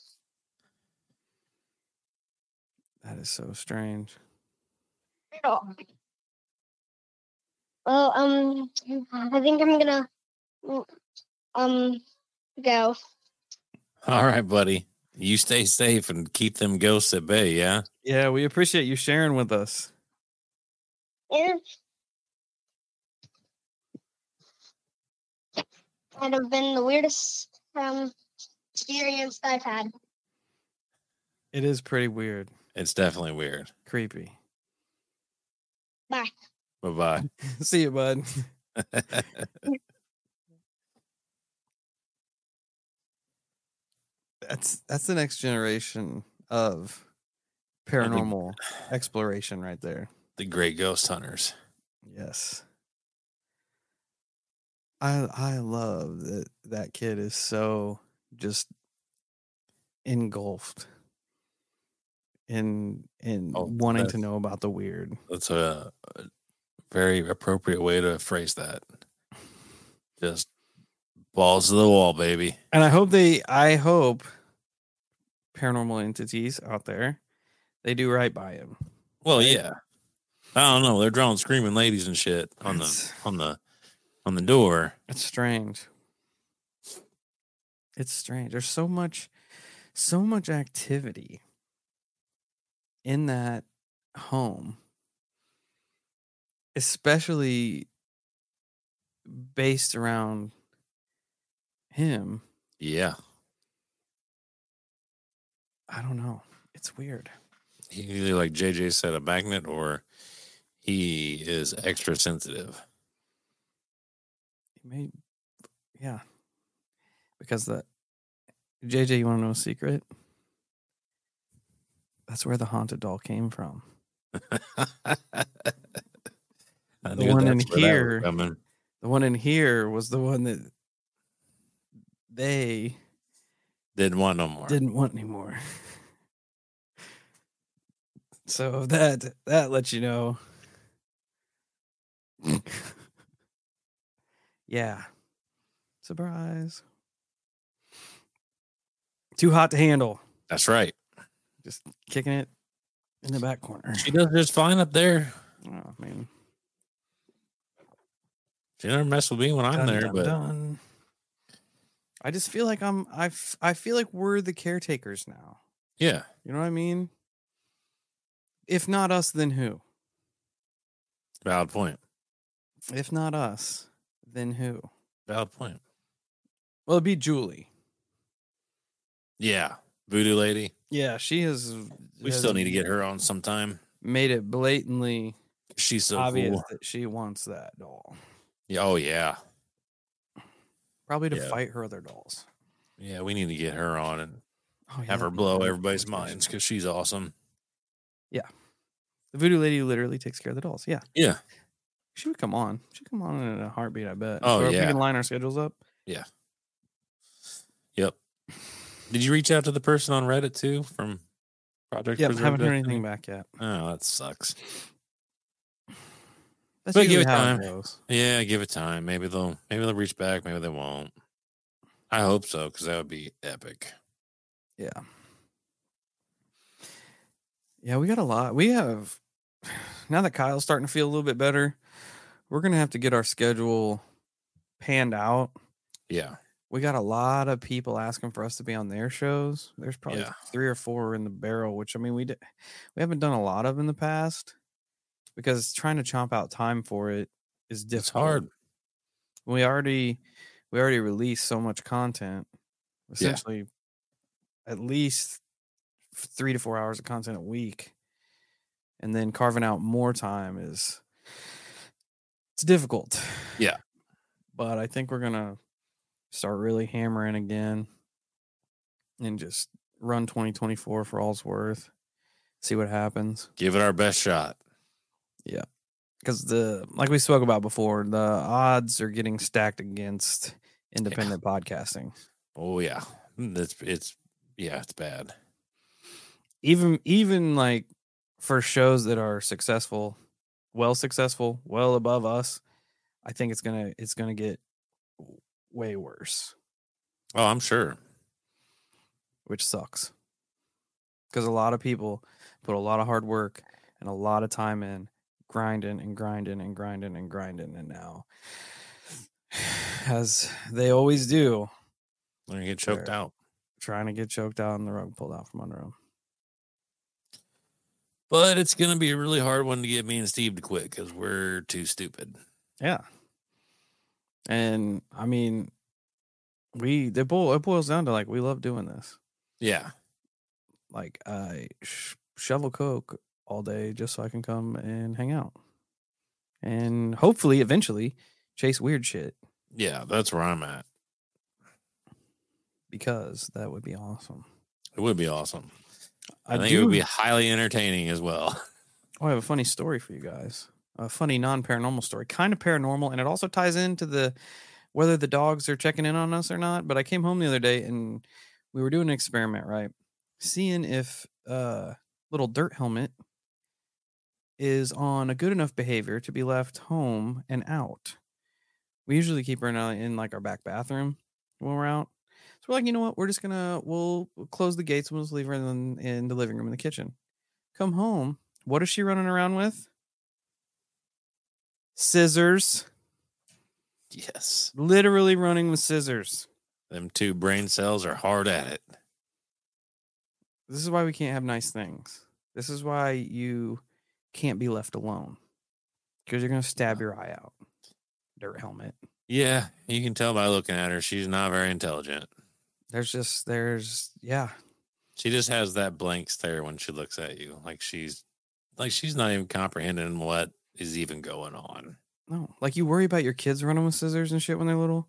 That is so strange. at well um i think i'm gonna um go All right, buddy. You stay safe and keep them ghosts at bay, yeah? Yeah, we appreciate you sharing with us. Yeah. Might have been the weirdest um, experience I've had. It is pretty weird. It's definitely weird. Creepy. Bye. Bye bye. See you, bud. That's that's the next generation of paranormal exploration right there. the great ghost hunters. Yes. I I love that that kid is so just engulfed in in Oh, wanting to know about the weird. That's a, a very appropriate way to phrase that. Just balls to the wall, baby. And I hope they I hope paranormal entities out there they do right by him. Well, yeah. I don't know. They're drawing screaming ladies and shit on the on the on the door. It's strange. It's strange. There's so much so much activity in that home. Especially based around him. Yeah. I don't know. It's weird. He either like JJ said a magnet or he is extra sensitive. He may yeah. Because the JJ, you want to know a secret? That's where the haunted doll came from. The one in that's where that was here- The one in here was the one that they didn't want no more. didn't want anymore. So that that lets you know. yeah. Surprise. Too hot to handle. That's right. Just kicking it in the back corner. She does just fine up there. Oh man. She never mess with me when I'm Dun, there, dun, but dun. I just feel like I'm I I feel like we're the caretakers now. yeah, You know what I mean? If not us, then who? valid point. If not us, then who? Valid point. Well, it'd be Julie. Yeah, voodoo lady. Yeah, she has. We still need to get her on sometime. made it blatantly She's so obvious cool. that she wants that doll. Yeah, oh yeah, Probably to Yeah. fight her other dolls. yeah. We need to get her on and Oh, yeah, have her blow everybody's minds because she's awesome. Yeah. The voodoo lady literally takes care of the dolls. Yeah, Yeah, she would come on. She'd come on in a heartbeat. I bet. Oh, Or if yeah. we can line our schedules up. Yeah. Yep. Did you reach out to the person on Reddit too from Project? Yeah, haven't heard anything back yet. Oh, that sucks. That's But give it time. goes. Yeah, give it time. Maybe they'll maybe they'll reach back. Maybe they won't. I hope so because that would be epic. Yeah. Yeah, we got a lot. We have now that Kyle's starting to feel a little bit better, we're gonna have to get our schedule panned out. Yeah, We got a lot of people asking for us to be on their shows. There's probably Yeah. three or four in the barrel, which I mean we did, we haven't done a lot of in the past because trying to chomp out time for it is difficult. it's hard. We already we already released so much content. Yeah. Essentially, at least three to four hours of content a week, and then carving out more time is it's difficult. Yeah. but I think we're gonna start really hammering again. and just run 2024 for all's worth. See what happens. Give it our best shot. Yeah. Because the like we spoke about before, the odds are getting stacked against independent podcasting. Oh yeah, mm, it's it's yeah, it's bad. Even even like for shows that are successful, well successful, well above us, I think it's gonna it's gonna get way worse, Oh, I'm sure. which sucks. Because a lot of people put a lot of hard work and a lot of time in grinding and grinding and grinding and grinding, and now, as they always do, They're gonna get choked out. trying to get choked out and the rug pulled out from under them. But it's gonna be a really hard one to get me and Steve to quit because we're too stupid. Yeah. And I mean, we it, boil, it boils down to like we love doing this. Yeah. Like I sh- shovel coke all day just so I can come and hang out, and hopefully eventually chase weird shit Yeah, that's where I'm at. because that would be awesome. It would be awesome. I, I, think do. it would be highly entertaining as well. Oh, I have a funny story for you guys. A funny non paranormal story, kind of paranormal, and it also ties into the whether the dogs are checking in on us or not. But I came home the other day and we were doing an experiment, right? Seeing if uh little dirt helmet is on a good enough behavior to be left home and out. We usually keep her in, uh, in like our back bathroom when we're out. So we're like, you know what? We're just gonna we'll close the gates we'll just leave her in, in the living room in the kitchen. Come home. What is she running around with? Scissors. yes. Literally running with scissors. Them two brain cells are hard at it. This is why we can't have nice things. This is why you can't be left alone. Because you're gonna stab your eye out. Dirt helmet. Yeah, you can tell by looking at her. She's not very intelligent. There's just there's yeah. She just has that blank stare when she looks at you. Like she's like she's not even comprehending what is even going on. No. Like you worry about your kids running with scissors and shit when they're little.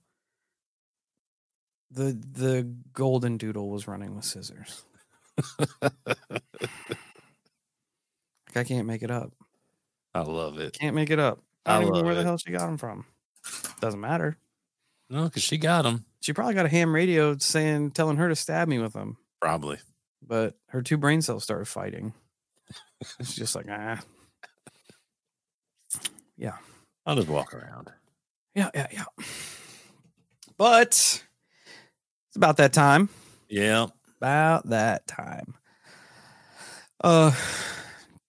The the golden doodle was running with scissors. Like I can't make it up. I love it. Can't make it up. I I don't even know where the hell she got them from. Doesn't matter. No, because she got him. She probably got a ham radio saying, telling her to stab me with them. Probably. But her two brain cells started fighting. She's just like, ah, Yeah. I'll just walk around. yeah, yeah, yeah. But it's about that time. Yeah. About that time. Uh,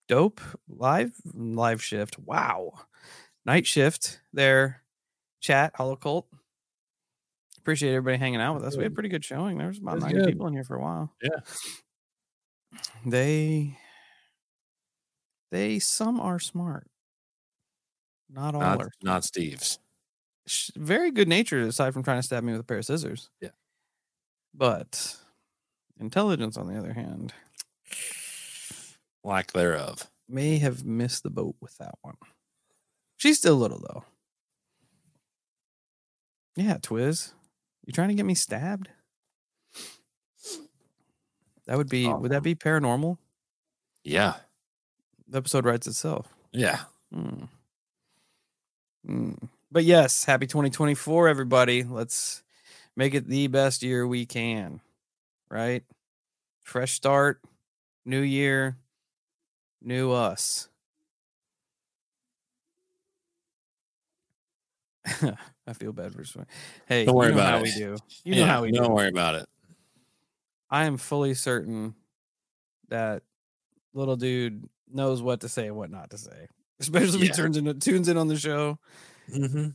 dope live live shift. Wow, night shift there. Chat Holocult. Appreciate everybody hanging out with us. We had a pretty good showing. There was about That's 90 good. people in here for a while. Yeah. They they some are smart. Not all Not, are not Steve's. very good natured aside from trying to stab me with a pair of scissors. Yeah. But intelligence on the other hand Lack thereof. may have missed the boat with that one. She's still little though. Yeah, Twiz. You trying to get me stabbed? That would be would that be paranormal? Yeah. The episode writes itself. Yeah. Hmm. Hmm. But yes, happy 2024, everybody. Let's make it the best year we can. Right? Fresh start, new year, new us. I feel bad for swearing. Hey, Don't worry you know about how it. we do. You Yeah, know how we Don't don't worry about it. I am fully certain that little dude knows what to say and what not to say. Especially if Yeah. he turns into tunes in on the show. Mm-hmm.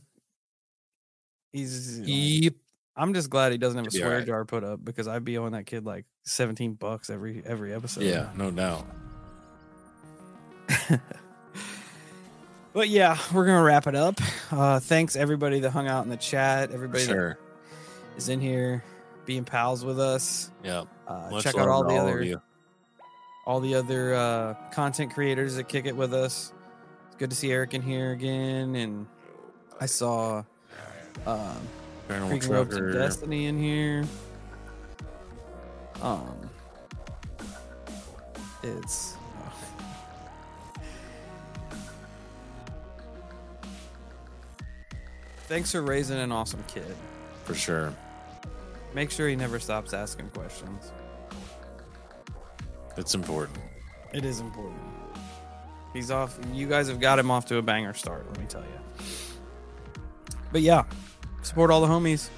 He's Yep. I'm just glad he doesn't have a Should be swear alright. jar put up because I'd be owing that kid like 17 bucks every every episode. Yeah, no doubt. But yeah, we're gonna wrap it up. Uh thanks everybody that hung out in the chat, everybody sure. that is in here being pals with us. Yeah. Uh, check out all the of other all the other uh, content creators that kick it with us. It's good to see Eric in here again, and I saw um, Ropes of Destiny in here. Um, it's. Thanks for raising an awesome kid. For sure. Make sure he never stops asking questions. It's important. It is important. He's off. You guys have got him off to a banger start, let me tell you. But yeah, support all the homies.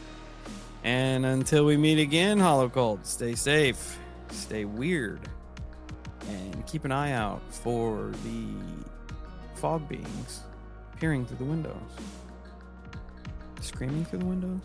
And until we meet again, Holocult, stay safe, stay weird, and keep an eye out for the fog beings peering through the windows. Screaming through the windows?